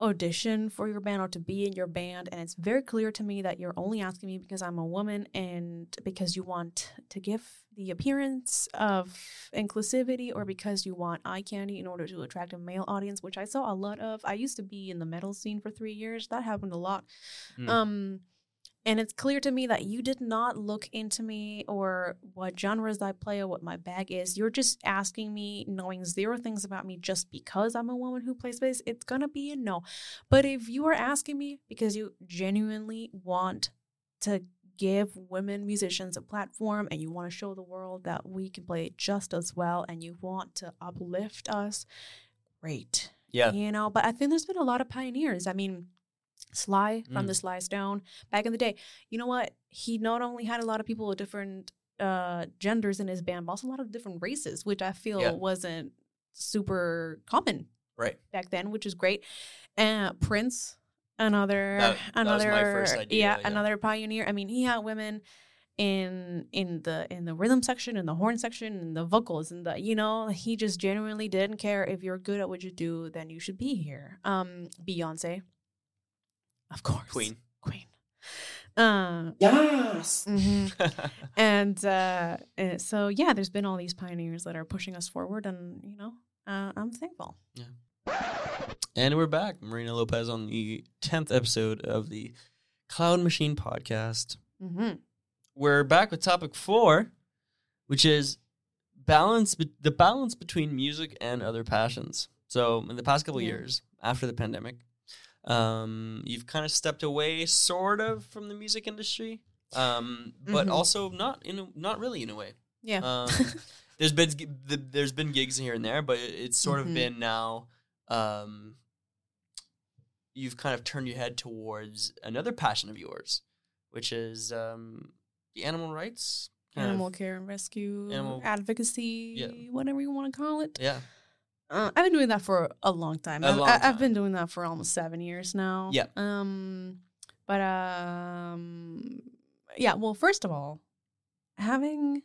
audition for your band or to be in your band and it's very clear to me that you're only asking me because I'm a woman and because you want to give the appearance of inclusivity or because you want eye candy in order to attract a male audience which I saw a lot of. I used to be in the metal scene for 3 years. That happened a lot. Mm. Um and it's clear to me that you did not look into me or what genres I play or what my bag is. You're just asking me, knowing zero things about me just because I'm a woman who plays bass. It's going to be a no. But if you are asking me because you genuinely want to give women musicians a platform and you want to show the world that we can play just as well and you want to uplift us, great Yeah. you know but i think there's been a lot of pioneers i mean sly from Mm. the sly stone back in the day you know what he not only had a lot of people with different uh genders in his band but also a lot of different races which i feel Yeah. wasn't super common Right. back then which is great and prince another That- another idea, yeah, yeah. another pioneer i mean he had women in in the in the rhythm section in the horn section in the vocals and the you know he just genuinely didn't care if you're good at what you do then you should be here um beyonce of course Queen. queen uh Yes. mhm. and uh uh, so yeah there's been all these pioneers that are pushing us forward and you know uh, i'm thankful Yeah. And we're back. Marina Lopez on the 10th episode of the Cloud Machine podcast. mm-hmm. We're back with topic four, which is balance, be- the balance between music and other passions. So, in the past couple Yeah. years after the pandemic, um, you've kind of stepped away, sort of, from the music industry, um, but Mhm. also not in, a, not really in a way. yeah Um, there's been there's been gigs here and there, but it's sort Mhm. of been now. Um, you've kind of turned your head towards another passion of yours, which is um, the animal rights animal care and rescue, Animal- advocacy, Yeah. whatever you want to call it. Yeah. Uh, I've been doing that for a long time. A I've, long I- I've been doing that for almost seven years now. Yeah. Um, but um, yeah. Well, first of all, having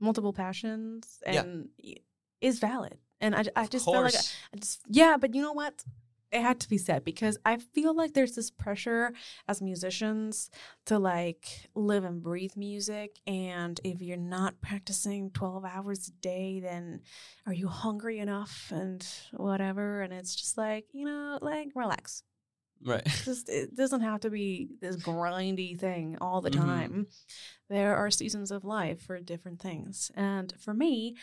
multiple passions and y- is valid, and I, I just feel like I. I just yeah. But you know what? It had to be said because I feel like there's this pressure as musicians to like live and breathe music, and if you're not practicing twelve hours a day, then are you hungry enough and whatever? And it's just like you know, like relax right. just it doesn't have to be this grindy thing all the Mhm. time. There are seasons of life for different things. And for me,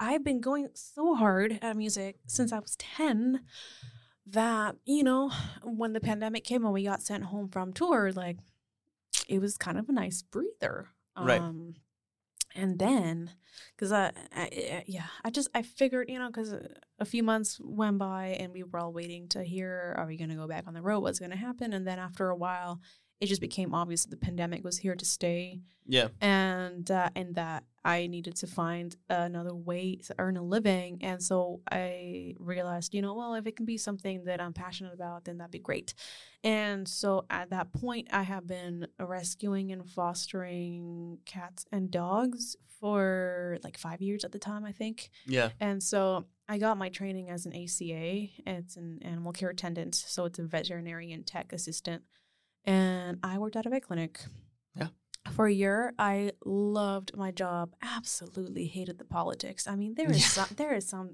I've been going so hard at music since I was 10 that, you know, when the pandemic came and we got sent home from tour, like it was kind of a nice breather. Right. Um, and then, because I, I, I- yeah, I just I figured, you know, because a few months went by and we were all waiting to hear, are we going to go back on the road? What's going to happen? And then after a while, it just became obvious that the pandemic was here to stay, Yeah. and uh, and that I needed to find another way to earn a living. And so I realized, you know, well, if it can be something that I'm passionate about, then that'd be great. And so at that point, I have been rescuing and fostering cats and dogs for like five years at the time, I think. Yeah. And so I got my training as an ACA. It's an animal care attendant, so it's a veterinarian tech assistant. And I worked at a vet clinic. Yeah. For a year, I loved my job. Absolutely hated the politics. I mean, there is Yeah. some, there is some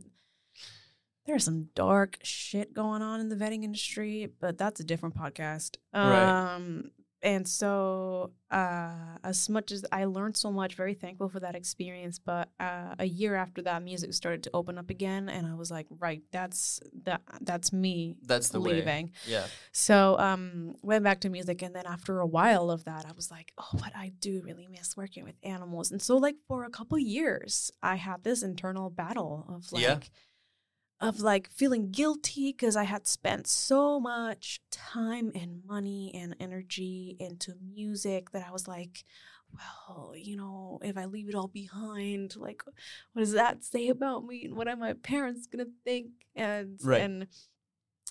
there's some dark shit going on in the vetting industry, but that's a different podcast. Right. Um and so uh as much as I learned so much, very thankful for that experience, but uh a year after that music started to open up again and I was like, right, that's that that's me That's the way. leaving. Yeah. So um went back to music and then after a while of that I was like, oh but I do really miss working with animals. And so like for a couple years I had this internal battle of like Yeah. Of like feeling guilty because I had spent so much time and money and energy into music that I was like, well, you know, if I leave it all behind, like, what does that say about me? And what are my parents gonna think? And Right. and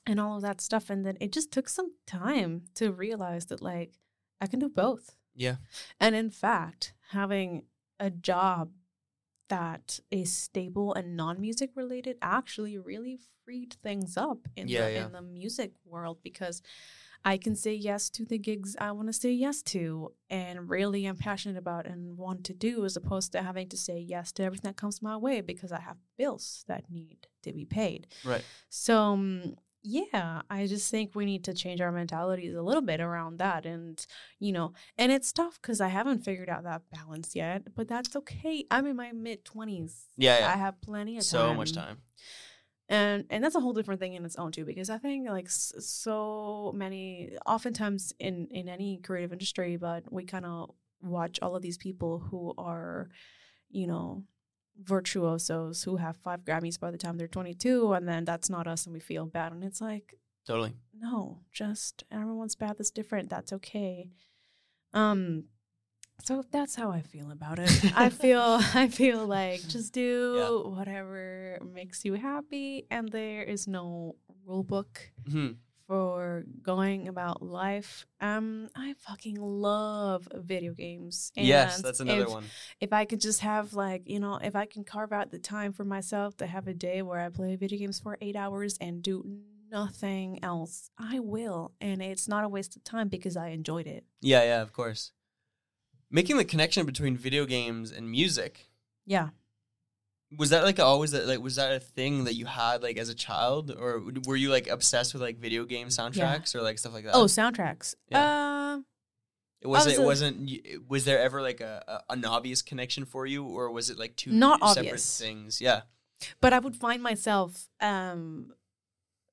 and all of that stuff. And then it just took some time to realize that like I can do both. Yeah. And in fact, having a job that is stable and non-music related actually really freed things up in Yeah, the yeah. in the music world because I can say yes to the gigs I want to say yes to and really am passionate about and want to do as opposed to having to say yes to everything that comes my way because I have bills that need to be paid. Right. So um, yeah, I just think we need to change our mentalities a little bit around that, and you know, and it's tough because I haven't figured out that balance yet. But that's okay. I'm in my mid twenties. Yeah. Yeah. I have plenty of so time. much time. and and that's a whole different thing in its own too. Because I think like s- so many, oftentimes in in any creative industry, but we kind of watch all of these people who are, you know, virtuosos who have five Grammys by the time they're 22, and then that's not us, and we feel bad. And it's like, Totally. no, just everyone's path is different. That's okay. Um, so that's how I feel about it. I feel I feel like just do whatever makes you happy, and there is no rule book hmm for going about life. Um, I fucking love video games. Yes, and that's another if, one. If I could just have like you know, if I can carve out the time for myself to have a day where I play video games for eight hours and do nothing else, I will, and it's not a waste of time because I enjoyed it. Yeah. Yeah. Of course. Making the connection between video games and music Yeah. Was that like always that like was that a thing that you had like as a child or were you like obsessed with like video game soundtracks or like stuff like that? Oh, soundtracks. Yeah. Uh, It was it wasn't was there ever like a, a an obvious connection for you or was it like two Not separate obvious. things? Yeah. but I would find myself um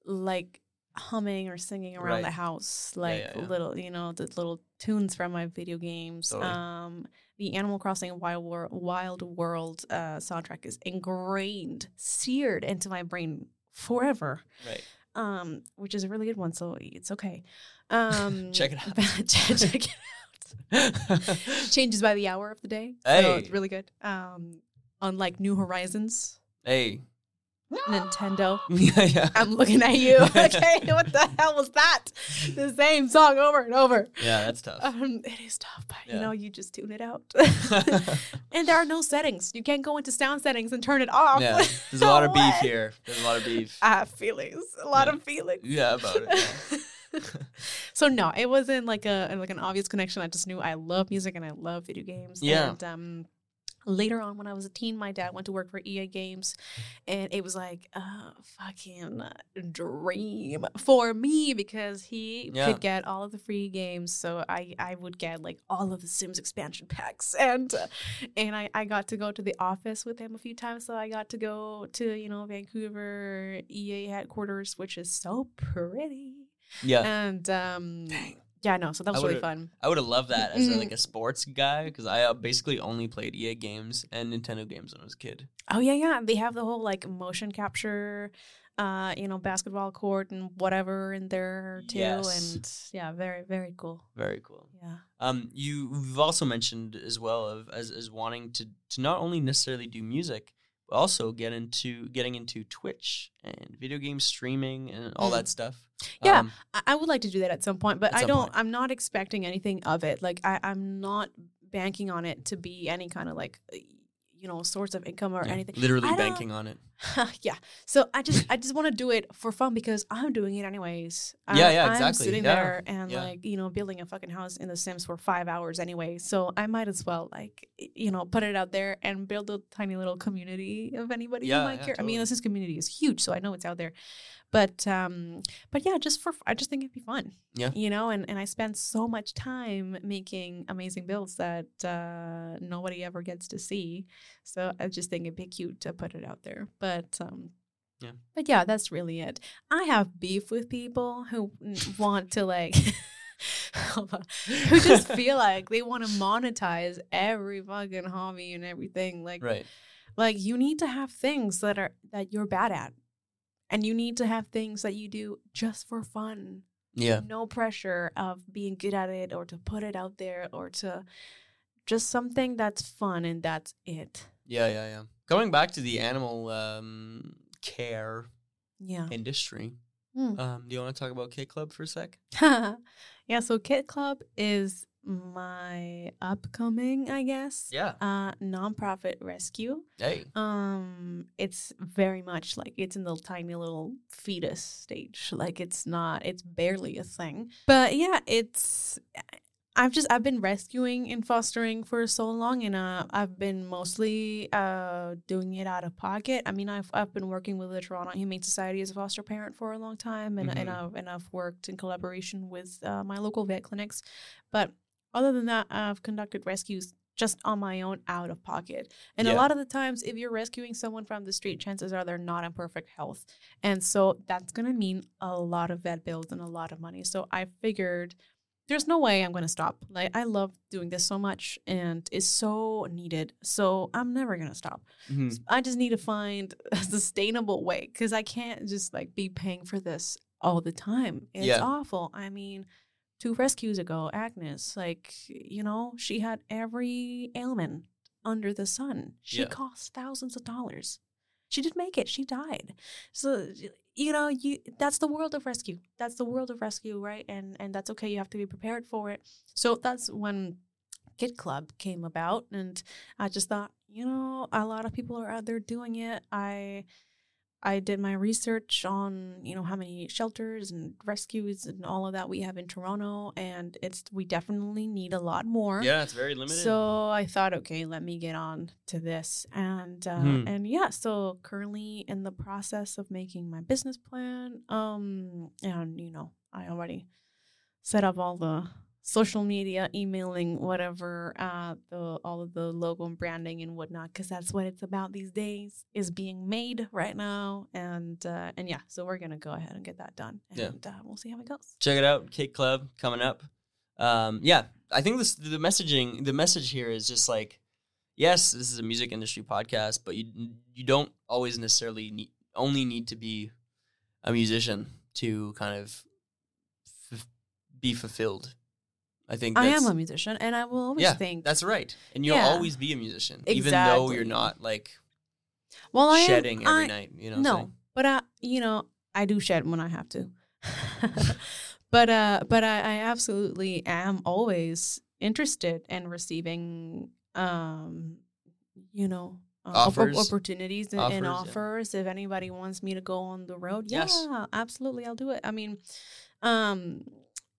like humming or singing around Right. the house Yeah, like yeah, yeah. little you know the little tunes from my video games Totally. um the animal crossing wild world, wild world uh soundtrack is ingrained seared into my brain forever Right. um which is a really good one so it's okay um Check it out. check, check it out Changes by the hour of the day. So Hey. it's really good. Um, unlike New Horizons, hey. Nintendo. Yeah, yeah. I'm looking at you. Okay, what the hell was that? The same song over and over. yeah, that's tough. Um, it is tough, but Yeah. you know, you just tune it out. and there are no settings. You can't go into sound settings and turn it off. yeah, there's a lot of beef here. There's a lot of beef. I have feelings. A lot Yeah. of feelings. Yeah, about it. yeah. so no, it wasn't like a like an obvious connection. I just knew I love music and I love video games. Yeah. And um later on when I was a teen, my dad went to work for EA Games and it was like a fucking dream for me because he Yeah. could get all of the free games. So I I would get like all of the Sims expansion packs and uh, and I, I got to go to the office with him a few times. So I got to go to, you know, Vancouver EA headquarters, which is so pretty. Yeah. And um Dang. Yeah, no, so that was really fun. I would have loved that as a, like a sports guy because I uh, basically only played EA games and Nintendo games when I was a kid. Oh yeah, yeah. They have the whole like motion capture uh, you know, basketball court and whatever in there too. Yes. And yeah, very, very cool. Very cool. Yeah. Um, you've also mentioned as well of as, as wanting to to not only necessarily do music, also get into getting into Twitch and video game streaming and all Mm. that stuff. Yeah. Um, I, would like to do that at some point, but I don't point. I'm not expecting anything of it. Like I, I'm not banking on it to be any kind of like you know, source of income or yeah, anything. Literally banking on it. yeah. So I just I just want to do it for fun because I'm doing it anyways. Yeah, I- yeah, I'm exactly. sitting Yeah, there and yeah. like you know building a fucking house in The Sims for five hours anyway. So I might as well like you know put it out there and build a tiny little community of anybody Yeah, who might yeah, care. I mean, totally. the Sims community is huge, so I know it's out there. But um, but yeah, just for I just think it'd be fun. Yeah. You know, and and I spend so much time making amazing builds that uh, nobody ever gets to see. So I just think it'd be cute to put it out there. But um Yeah. But yeah, that's really it. I have beef with people who want to like who just feel like they want to monetize every fucking hobby and everything. Like Right. like you need to have things that are that you're bad at. And you need to have things that you do just for fun Yeah. no pressure of being good at it or to put it out there or to just something that's fun and that's it. Yeah. Yeah. Yeah. Going back to the animal um, care Yeah. industry. Hmm. Um, do you want to talk about Kit Club for a sec? yeah, so Kit Club is my upcoming, I guess, Yeah. uh nonprofit rescue. Hey. Um it's very much like it's in the tiny little fetus stage. Like it's not it's barely a thing. But yeah, it's I've just I've been rescuing and fostering for so long and uh I've been mostly uh doing it out of pocket. I mean I've I've been working with the Toronto Humane Society as a foster parent for a long time and and Mhm. I've and I've worked in collaboration with uh, my local vet clinics. But other than that, I've conducted rescues just on my own out of pocket. And Yeah. a lot of the times, if you're rescuing someone from the street, chances are they're not in perfect health. And so that's going to mean a lot of vet bills and a lot of money. So I figured there's no way I'm going to stop. Like, I love doing this so much and it's so needed. So I'm never going to stop. Mhm. I just need to find a sustainable way because I can't just like be paying for this all the time. It's Yeah. awful. I mean, two rescues ago, Agnes, like, you know, she had every ailment under the sun. She Yeah. cost thousands of dollars. She didn't make it. She died. So you know, you that's the world of rescue. That's the world of rescue, right? And and that's okay. You have to be prepared for it. So that's when Kit Club came about and I just thought, you know, a lot of people are out there doing it. I I did my research on, you know, how many shelters and rescues and all of that we have in Toronto and it's we definitely need a lot more. Yeah, it's very limited. So I thought, okay, let me get on to this, and uh, Mhm. and yeah, so currently in the process of making my business plan. Um, and you know, I already set up all the social media, emailing, whatever, uh, the all of the logo and branding and whatnot, because that's what it's about these days. Is being made right now, and uh, and yeah, so we're gonna go ahead and get that done, and Yeah. uh, we'll see how it goes. check it out Kit Club coming up um yeah i think this the messaging the message here is just like yes this is a music industry podcast but you you don't always necessarily need only need to be a musician to kind of f- be fulfilled I think I am a musician, and I will always yeah, think. that's right. And you'll Yeah. always be a musician, even though you're not like well, I am- shedding every I- night. You know, no, but I, you know, I do shed when I have to. but uh, but I, I absolutely am always interested in receiving, um, you know, uh, Offers. opportunities and, and Offers, yeah. If anybody wants me to go on the road, Yes. yeah, absolutely, I'll do it. I mean, um,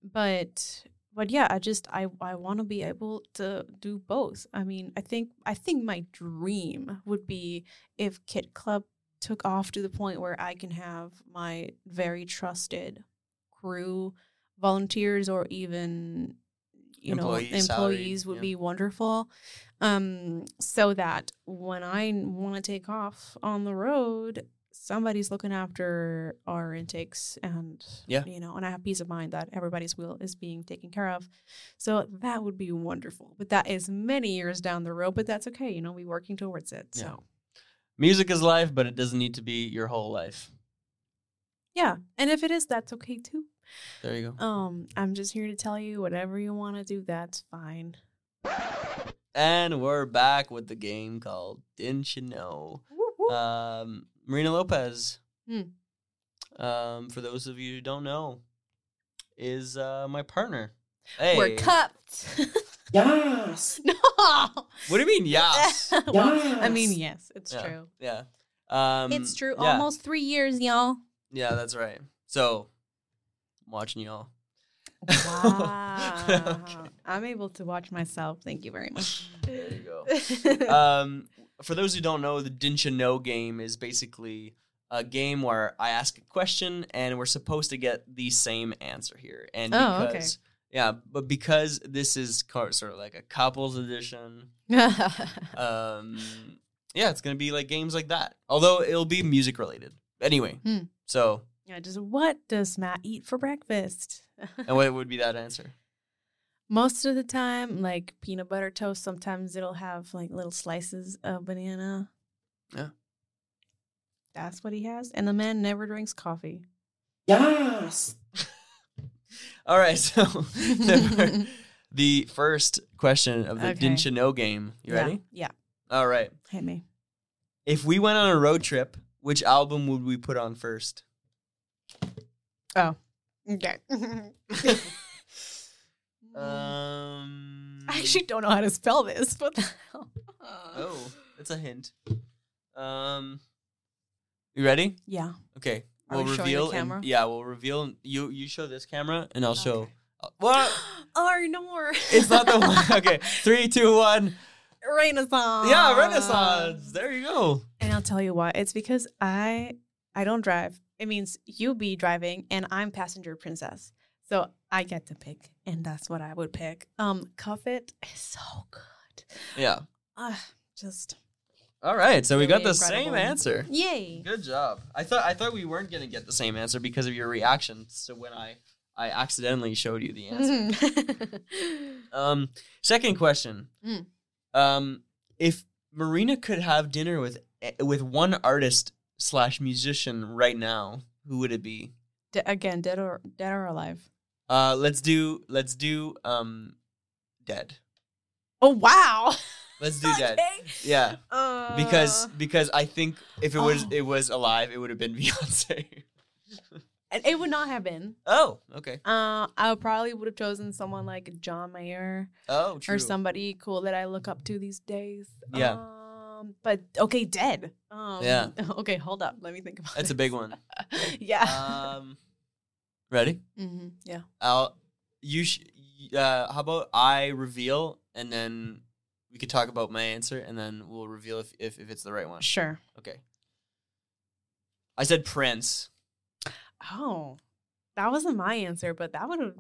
but but yeah, I just I I want to be able to do both. I mean, I think I think my dream would be if Kit Club took off to the point where I can have my very trusted crew, volunteers, or even you Employees, know employees would yeah. be wonderful. Um, so that when I want to take off on the road, somebody's looking after our intakes and Yeah. you know, and I have peace of mind that everybody's will is being taken care of. So that would be wonderful. But that is many years down the road, but that's okay. You know, we're working towards it. Yeah. So music is life, but it doesn't need to be your whole life. yeah. And if it is, that's okay too. There you go. Um, I'm just here to tell you whatever you want to do, that's fine. And we're back with the game called Didn't Cha' Know? Um, Marina Lopez. Hmm. Um, for those of you who don't know, is uh, my partner. Hey, We're cupped. Yes. no. What do you mean? Yes. Well, I mean, Yes. yes, it's Yeah. true. yeah. Um, it's true. yeah. Almost three years, y'all. Yeah, that's right. So, I'm watching y'all. Wow. Okay. I'm able to watch myself. Thank you very much. There you go. um, for those who don't know, the Didn't Cha' Know game is basically a game where I ask a question and we're supposed to get the same answer here. And Oh, okay. because, yeah, but because this is sort of like a couples edition, um, yeah, it's gonna be like games like that. Although it'll be music related. Anyway, Hmm. so yeah, just what does Mat eat for breakfast? and what would be that answer? Most of the time, like peanut butter toast. Sometimes it'll have like little slices of banana. Yeah. That's what he has. And the man never drinks coffee. Yes. All right, so the, the first question of the Okay. Didn't Cha' Know game. You Yeah, ready? Yeah. All right. Hit me. If we went on a road trip, which album would we put on first? Oh. Okay. Um. I actually don't know how to spell this. What the hell? Oh, that's a hint. Um. You ready? Yeah. Okay. Are We'll we showing the reveal. and- yeah, we'll reveal. You you show this camera, and I'll show. Okay. uh, What? Oh, no more. It's not the one. Okay. Three, two, one. Renaissance. Yeah, Renaissance. There you go. And I'll tell you why. It's because I I don't drive. It means you be driving and I'm passenger princess. So I get to pick, and that's what I would pick. Um, Cuff It is so good. Yeah. Uh, just All right. So we got the same answer. yay. Good job. I thought I thought we weren't gonna get the same answer because of your reaction. So when I I accidentally showed you the answer. Um, second question. Mm. Um, if Marina could have dinner with eh, with one artist slash musician right now, who would it be? De- again, dead or dead or alive. Uh, let's do let's do um, dead. Oh wow. Let's do dead. Yeah, Uh, because because I think if it was Oh. it was alive, it would have been Beyonce. and it would not have been. oh, okay. Uh, I probably would have chosen someone like John Mayer. Oh, true. or somebody cool that I look up to these days. Yeah. Um, but okay, dead. Um, Yeah. Okay, hold up. Let me think about. It. That's a big one. yeah. Um, ready? Mm-hmm. Yeah. I'll you sh- uh how about I reveal and then we could talk about my answer and then we'll reveal if if, if it's the right one. Sure. Okay. I said Prince. Oh, that wasn't my answer, but that would have.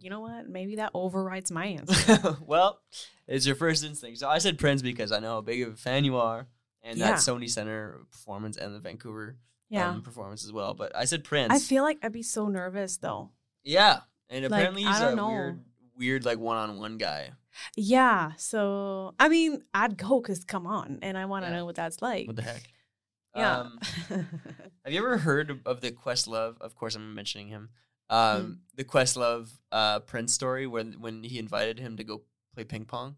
You know what? Maybe that overrides my answer. well, it's your first instinct. So I said Prince because I know how big of a fan you are and Yeah. that Sony Center performance and the Vancouver yeah. um, performance as well. But I said Prince. I feel like I'd be so nervous though. yeah. And Like, apparently he's a know. weird weird like one-on-one guy Yeah. So I mean, I'd go because come on, and I want to Yeah. know what that's like. what the heck Yeah. um, Have you ever heard of- the Questlove? Of course, I'm mentioning him. Um, the Questlove uh, Prince story when when he invited him to go play ping pong.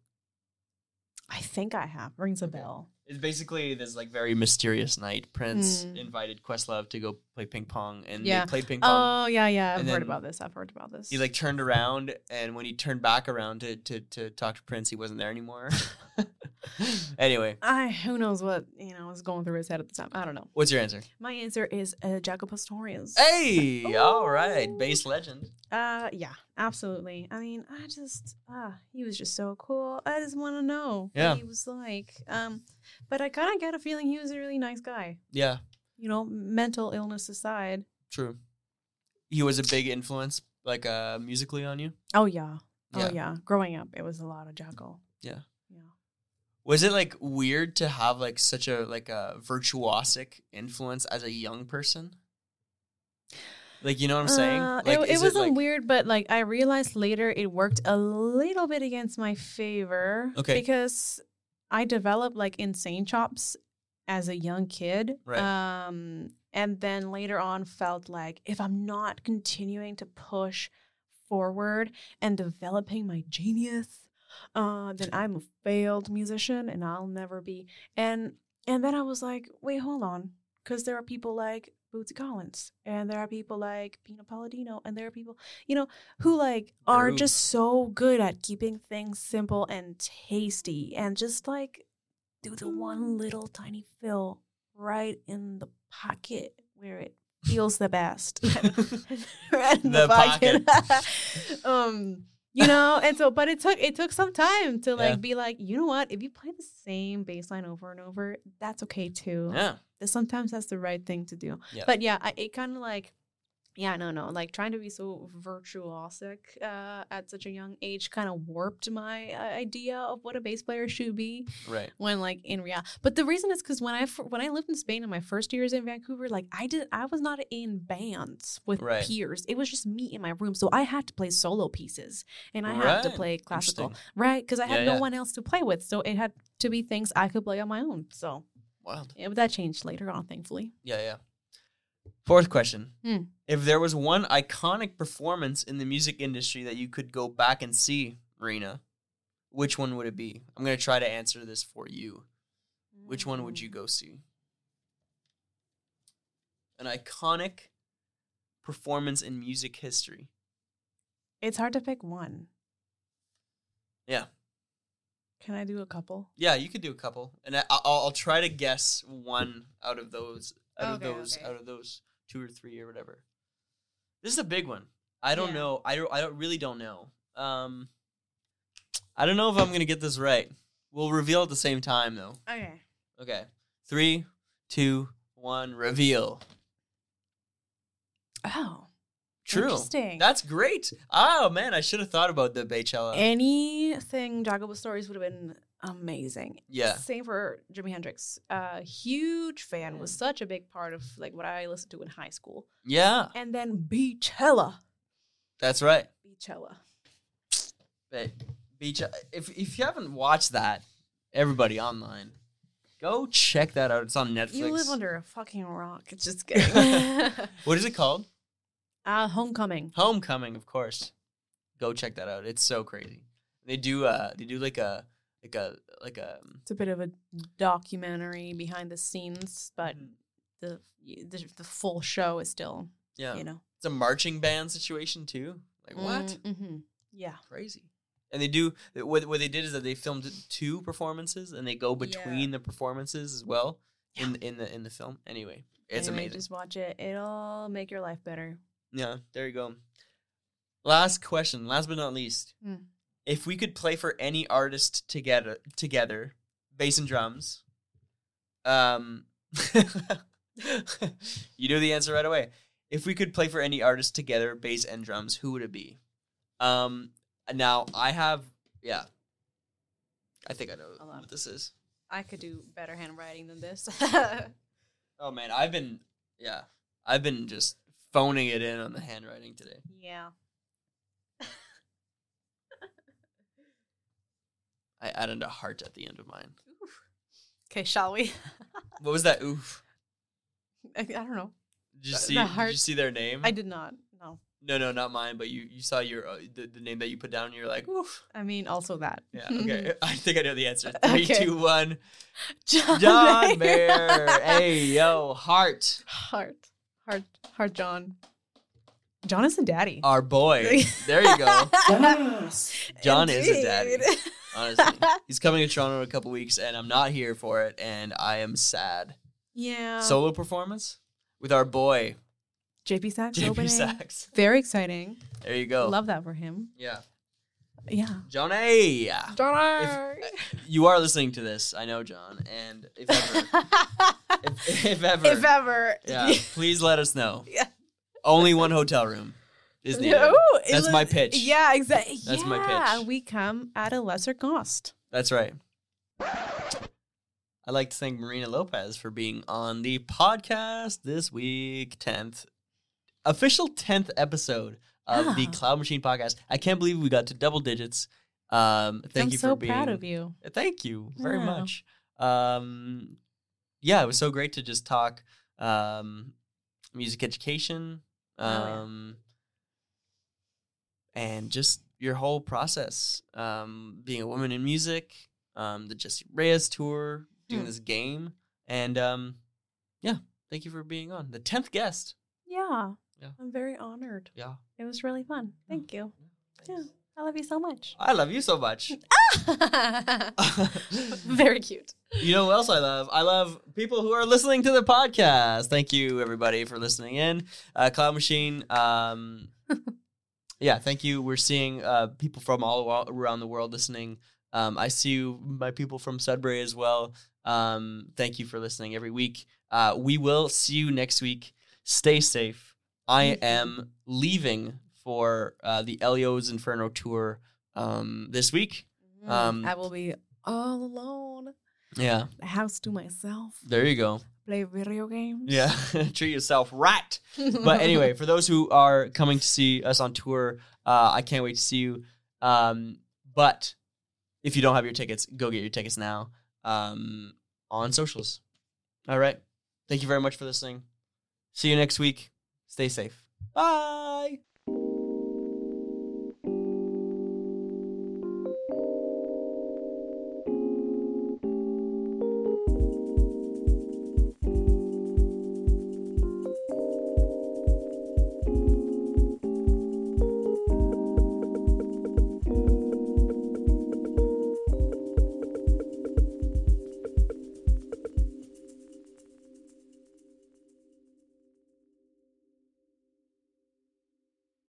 I think I have. Rings a Okay. bell. It's basically this like very mysterious night. Prince Mm. invited Questlove to go play ping pong, and Yeah. they played ping pong. Oh yeah, yeah. I've And heard then about this. I've heard about this. he like turned around, and when he turned back around to to, to talk to Prince, he wasn't there anymore. anyway, I who knows what you know was going through his head at the time. I don't know. what's your answer? My answer is uh, Jaco Pastorius. Hey, all right, bass legend. Uh, yeah, absolutely. I mean, I just ah, he was just so cool. I just want to know Yeah. what he was like. Um, but I kind of get a feeling he was a really nice guy. Yeah, You know, mental illness aside. true. He was a big influence, like uh, musically on you. Oh yeah. Yeah. Oh yeah. Growing up, it was a lot of Jaco. Yeah. Was it like weird to have like such a like a virtuosic influence as a young person? Like you know what I'm saying? Uh, like, it, it wasn't like- weird, but like I realized later it worked a little bit against my favor. Okay. Because I developed like insane chops as a young kid. Right. Um, and then later on felt like if I'm not continuing to push forward and developing my genius, uh, then I'm a failed musician and I'll never be. And and then I was like, wait, hold on, because there are people like Bootsy Collins, and there are people like Pino Palladino, and there are people, you know, who like are Groove. just so good at keeping things simple and tasty, and just like do the one little tiny fill right in the pocket where it feels the best. right in The the, pocket. um you know and so but it took it took some time to like Yeah. be like you know what if you play the same bass line over and over that's okay too yeah. Sometimes that's the right thing to do Yeah. but yeah I, it kind of like yeah no no like trying to be so virtuosic uh, at such a young age kind of warped my uh, idea of what a bass player should be Right. when like in real but the reason is because when I when i lived in spain in my first years in vancouver like i did i was not in bands with Right. peers it was just me in my room so i had to play solo pieces and i had to play classical right because i had Yeah, no yeah. one else to play with so it had to be things i could play on my own so Wild. yeah, but that changed later on thankfully Yeah, yeah. Fourth question. Hmm. If there was one iconic performance in the music industry that you could go back and see, Rena, which one would it be? I'm going to try to answer this for you. Which one would you go mm. see? An iconic performance in music history. it's hard to pick one Yeah. can i do a couple Yeah, you could do a couple, and I, I'll, I'll try to guess one out of those, out Okay, of those, okay. out of those two or three or whatever. This is a big one. I don't Yeah. know. I. I don't really don't know. Um, I don't know if I'm gonna get this right. We'll reveal at the same time, though. okay Okay, three, two, one. Reveal. oh True. Interesting. That's great. Oh man, I should have thought about the Beychella. anything Jaco Pastorius would have been amazing. Yeah. Same for Jimi Hendrix. Uh, huge fan was such a big part of like what I listened to in high school. yeah, And then Beychella. that's right. Beychella. But Beach, if if you haven't watched that, everybody online, go check that out. It's on Netflix. You live under a fucking rock. It's just kidding. what is it called? uh, Homecoming. Homecoming, of course. Go check that out. It's so crazy. They do uh they do like a like a like a It's a bit of a documentary behind the scenes, but Mhm. the, the the full show is still, yeah. you know. It's a marching band situation too. Like what? Mm-hmm. Yeah. Crazy. And they do what what they did is that they filmed two performances and they go between Yeah. the performances as well in in the in the film. Anyway, it's Anyway, amazing. Just watch it. It'll make your life better. Yeah, there you go. Last question, last but not least. Hmm. If we could play for any artist together together, bass and drums, um You know the answer right away. If we could play for any artist together, bass and drums, who would it be? Um now I have yeah. I think I know what this is. I could do better handwriting than this. Oh man, I've been yeah. I've been just phoning it in on the handwriting today. yeah. I added a heart at the end of mine. Okay, shall we? What was that? Oof. I, I don't know. Did you The- see? the Did you see their name? I did not. No. No, no, not mine. But you, you saw your uh, the, the name that you put down. and You're like, oof. I mean, also that. Yeah. Okay. I think I know the answer. Three, Okay. two, one. John, John Mayer. hey, yo, heart. Heart. Heart. Heart John. John is a daddy. Our boy. There you go. Yes. John is a daddy. Honestly, he's coming to Toronto in a couple weeks, and I'm not here for it, and I am sad. yeah. Solo performance with our boy JP Saxe JP opening. Saxe. Very exciting. There you go. Love that for him. yeah, Yeah. John A. John. Uh, you are listening to this, I know, John, and if ever, if, if ever, if ever. yeah, please let us know. Yeah. Only one hotel room is. No, That's was- my pitch. Yeah, exactly. That's yeah, my pitch. we come at a lesser cost. That's right. I'd like to thank Marina Lopez for being on the podcast this week. 10th, official 10th episode of the Cloud Machine podcast. I can't believe we got to double digits. Um, thank I'm you so for being. So proud of you. Thank you very Yeah. much. Um, yeah, it was so great to just talk um, music education Oh, yeah. And just your whole process. Um, being a woman in music, um, the Jessie Reyez tour, doing Hmm. this game, and um, yeah, thank you for being on the tenth guest. Yeah. Yeah. I'm very honored. Yeah, It was really fun. Thank you. Yeah. thanks. I love you so much. I love you so much. very cute. You know who else I love? I love people who are listening to the podcast. Thank you, everybody, for listening in. Uh, Cloud Machine. Um, yeah, thank you. We're seeing uh, people from all around the world listening. Um, I see you, my people from Sudbury as well. Um, thank you for listening every week. Uh, we will see you next week. Stay safe. I am leaving for uh, the Elio's Inferno tour um, this week. Um, I will be all alone. Yeah, The house to myself. there you go. Play video games. Yeah, treat yourself right. But anyway, for those who are coming to see us on tour, uh, I can't wait to see you. Um, but if you don't have your tickets, go get your tickets now um, on socials. All right. Thank you very much for listening. See you next week. Stay safe. Bye.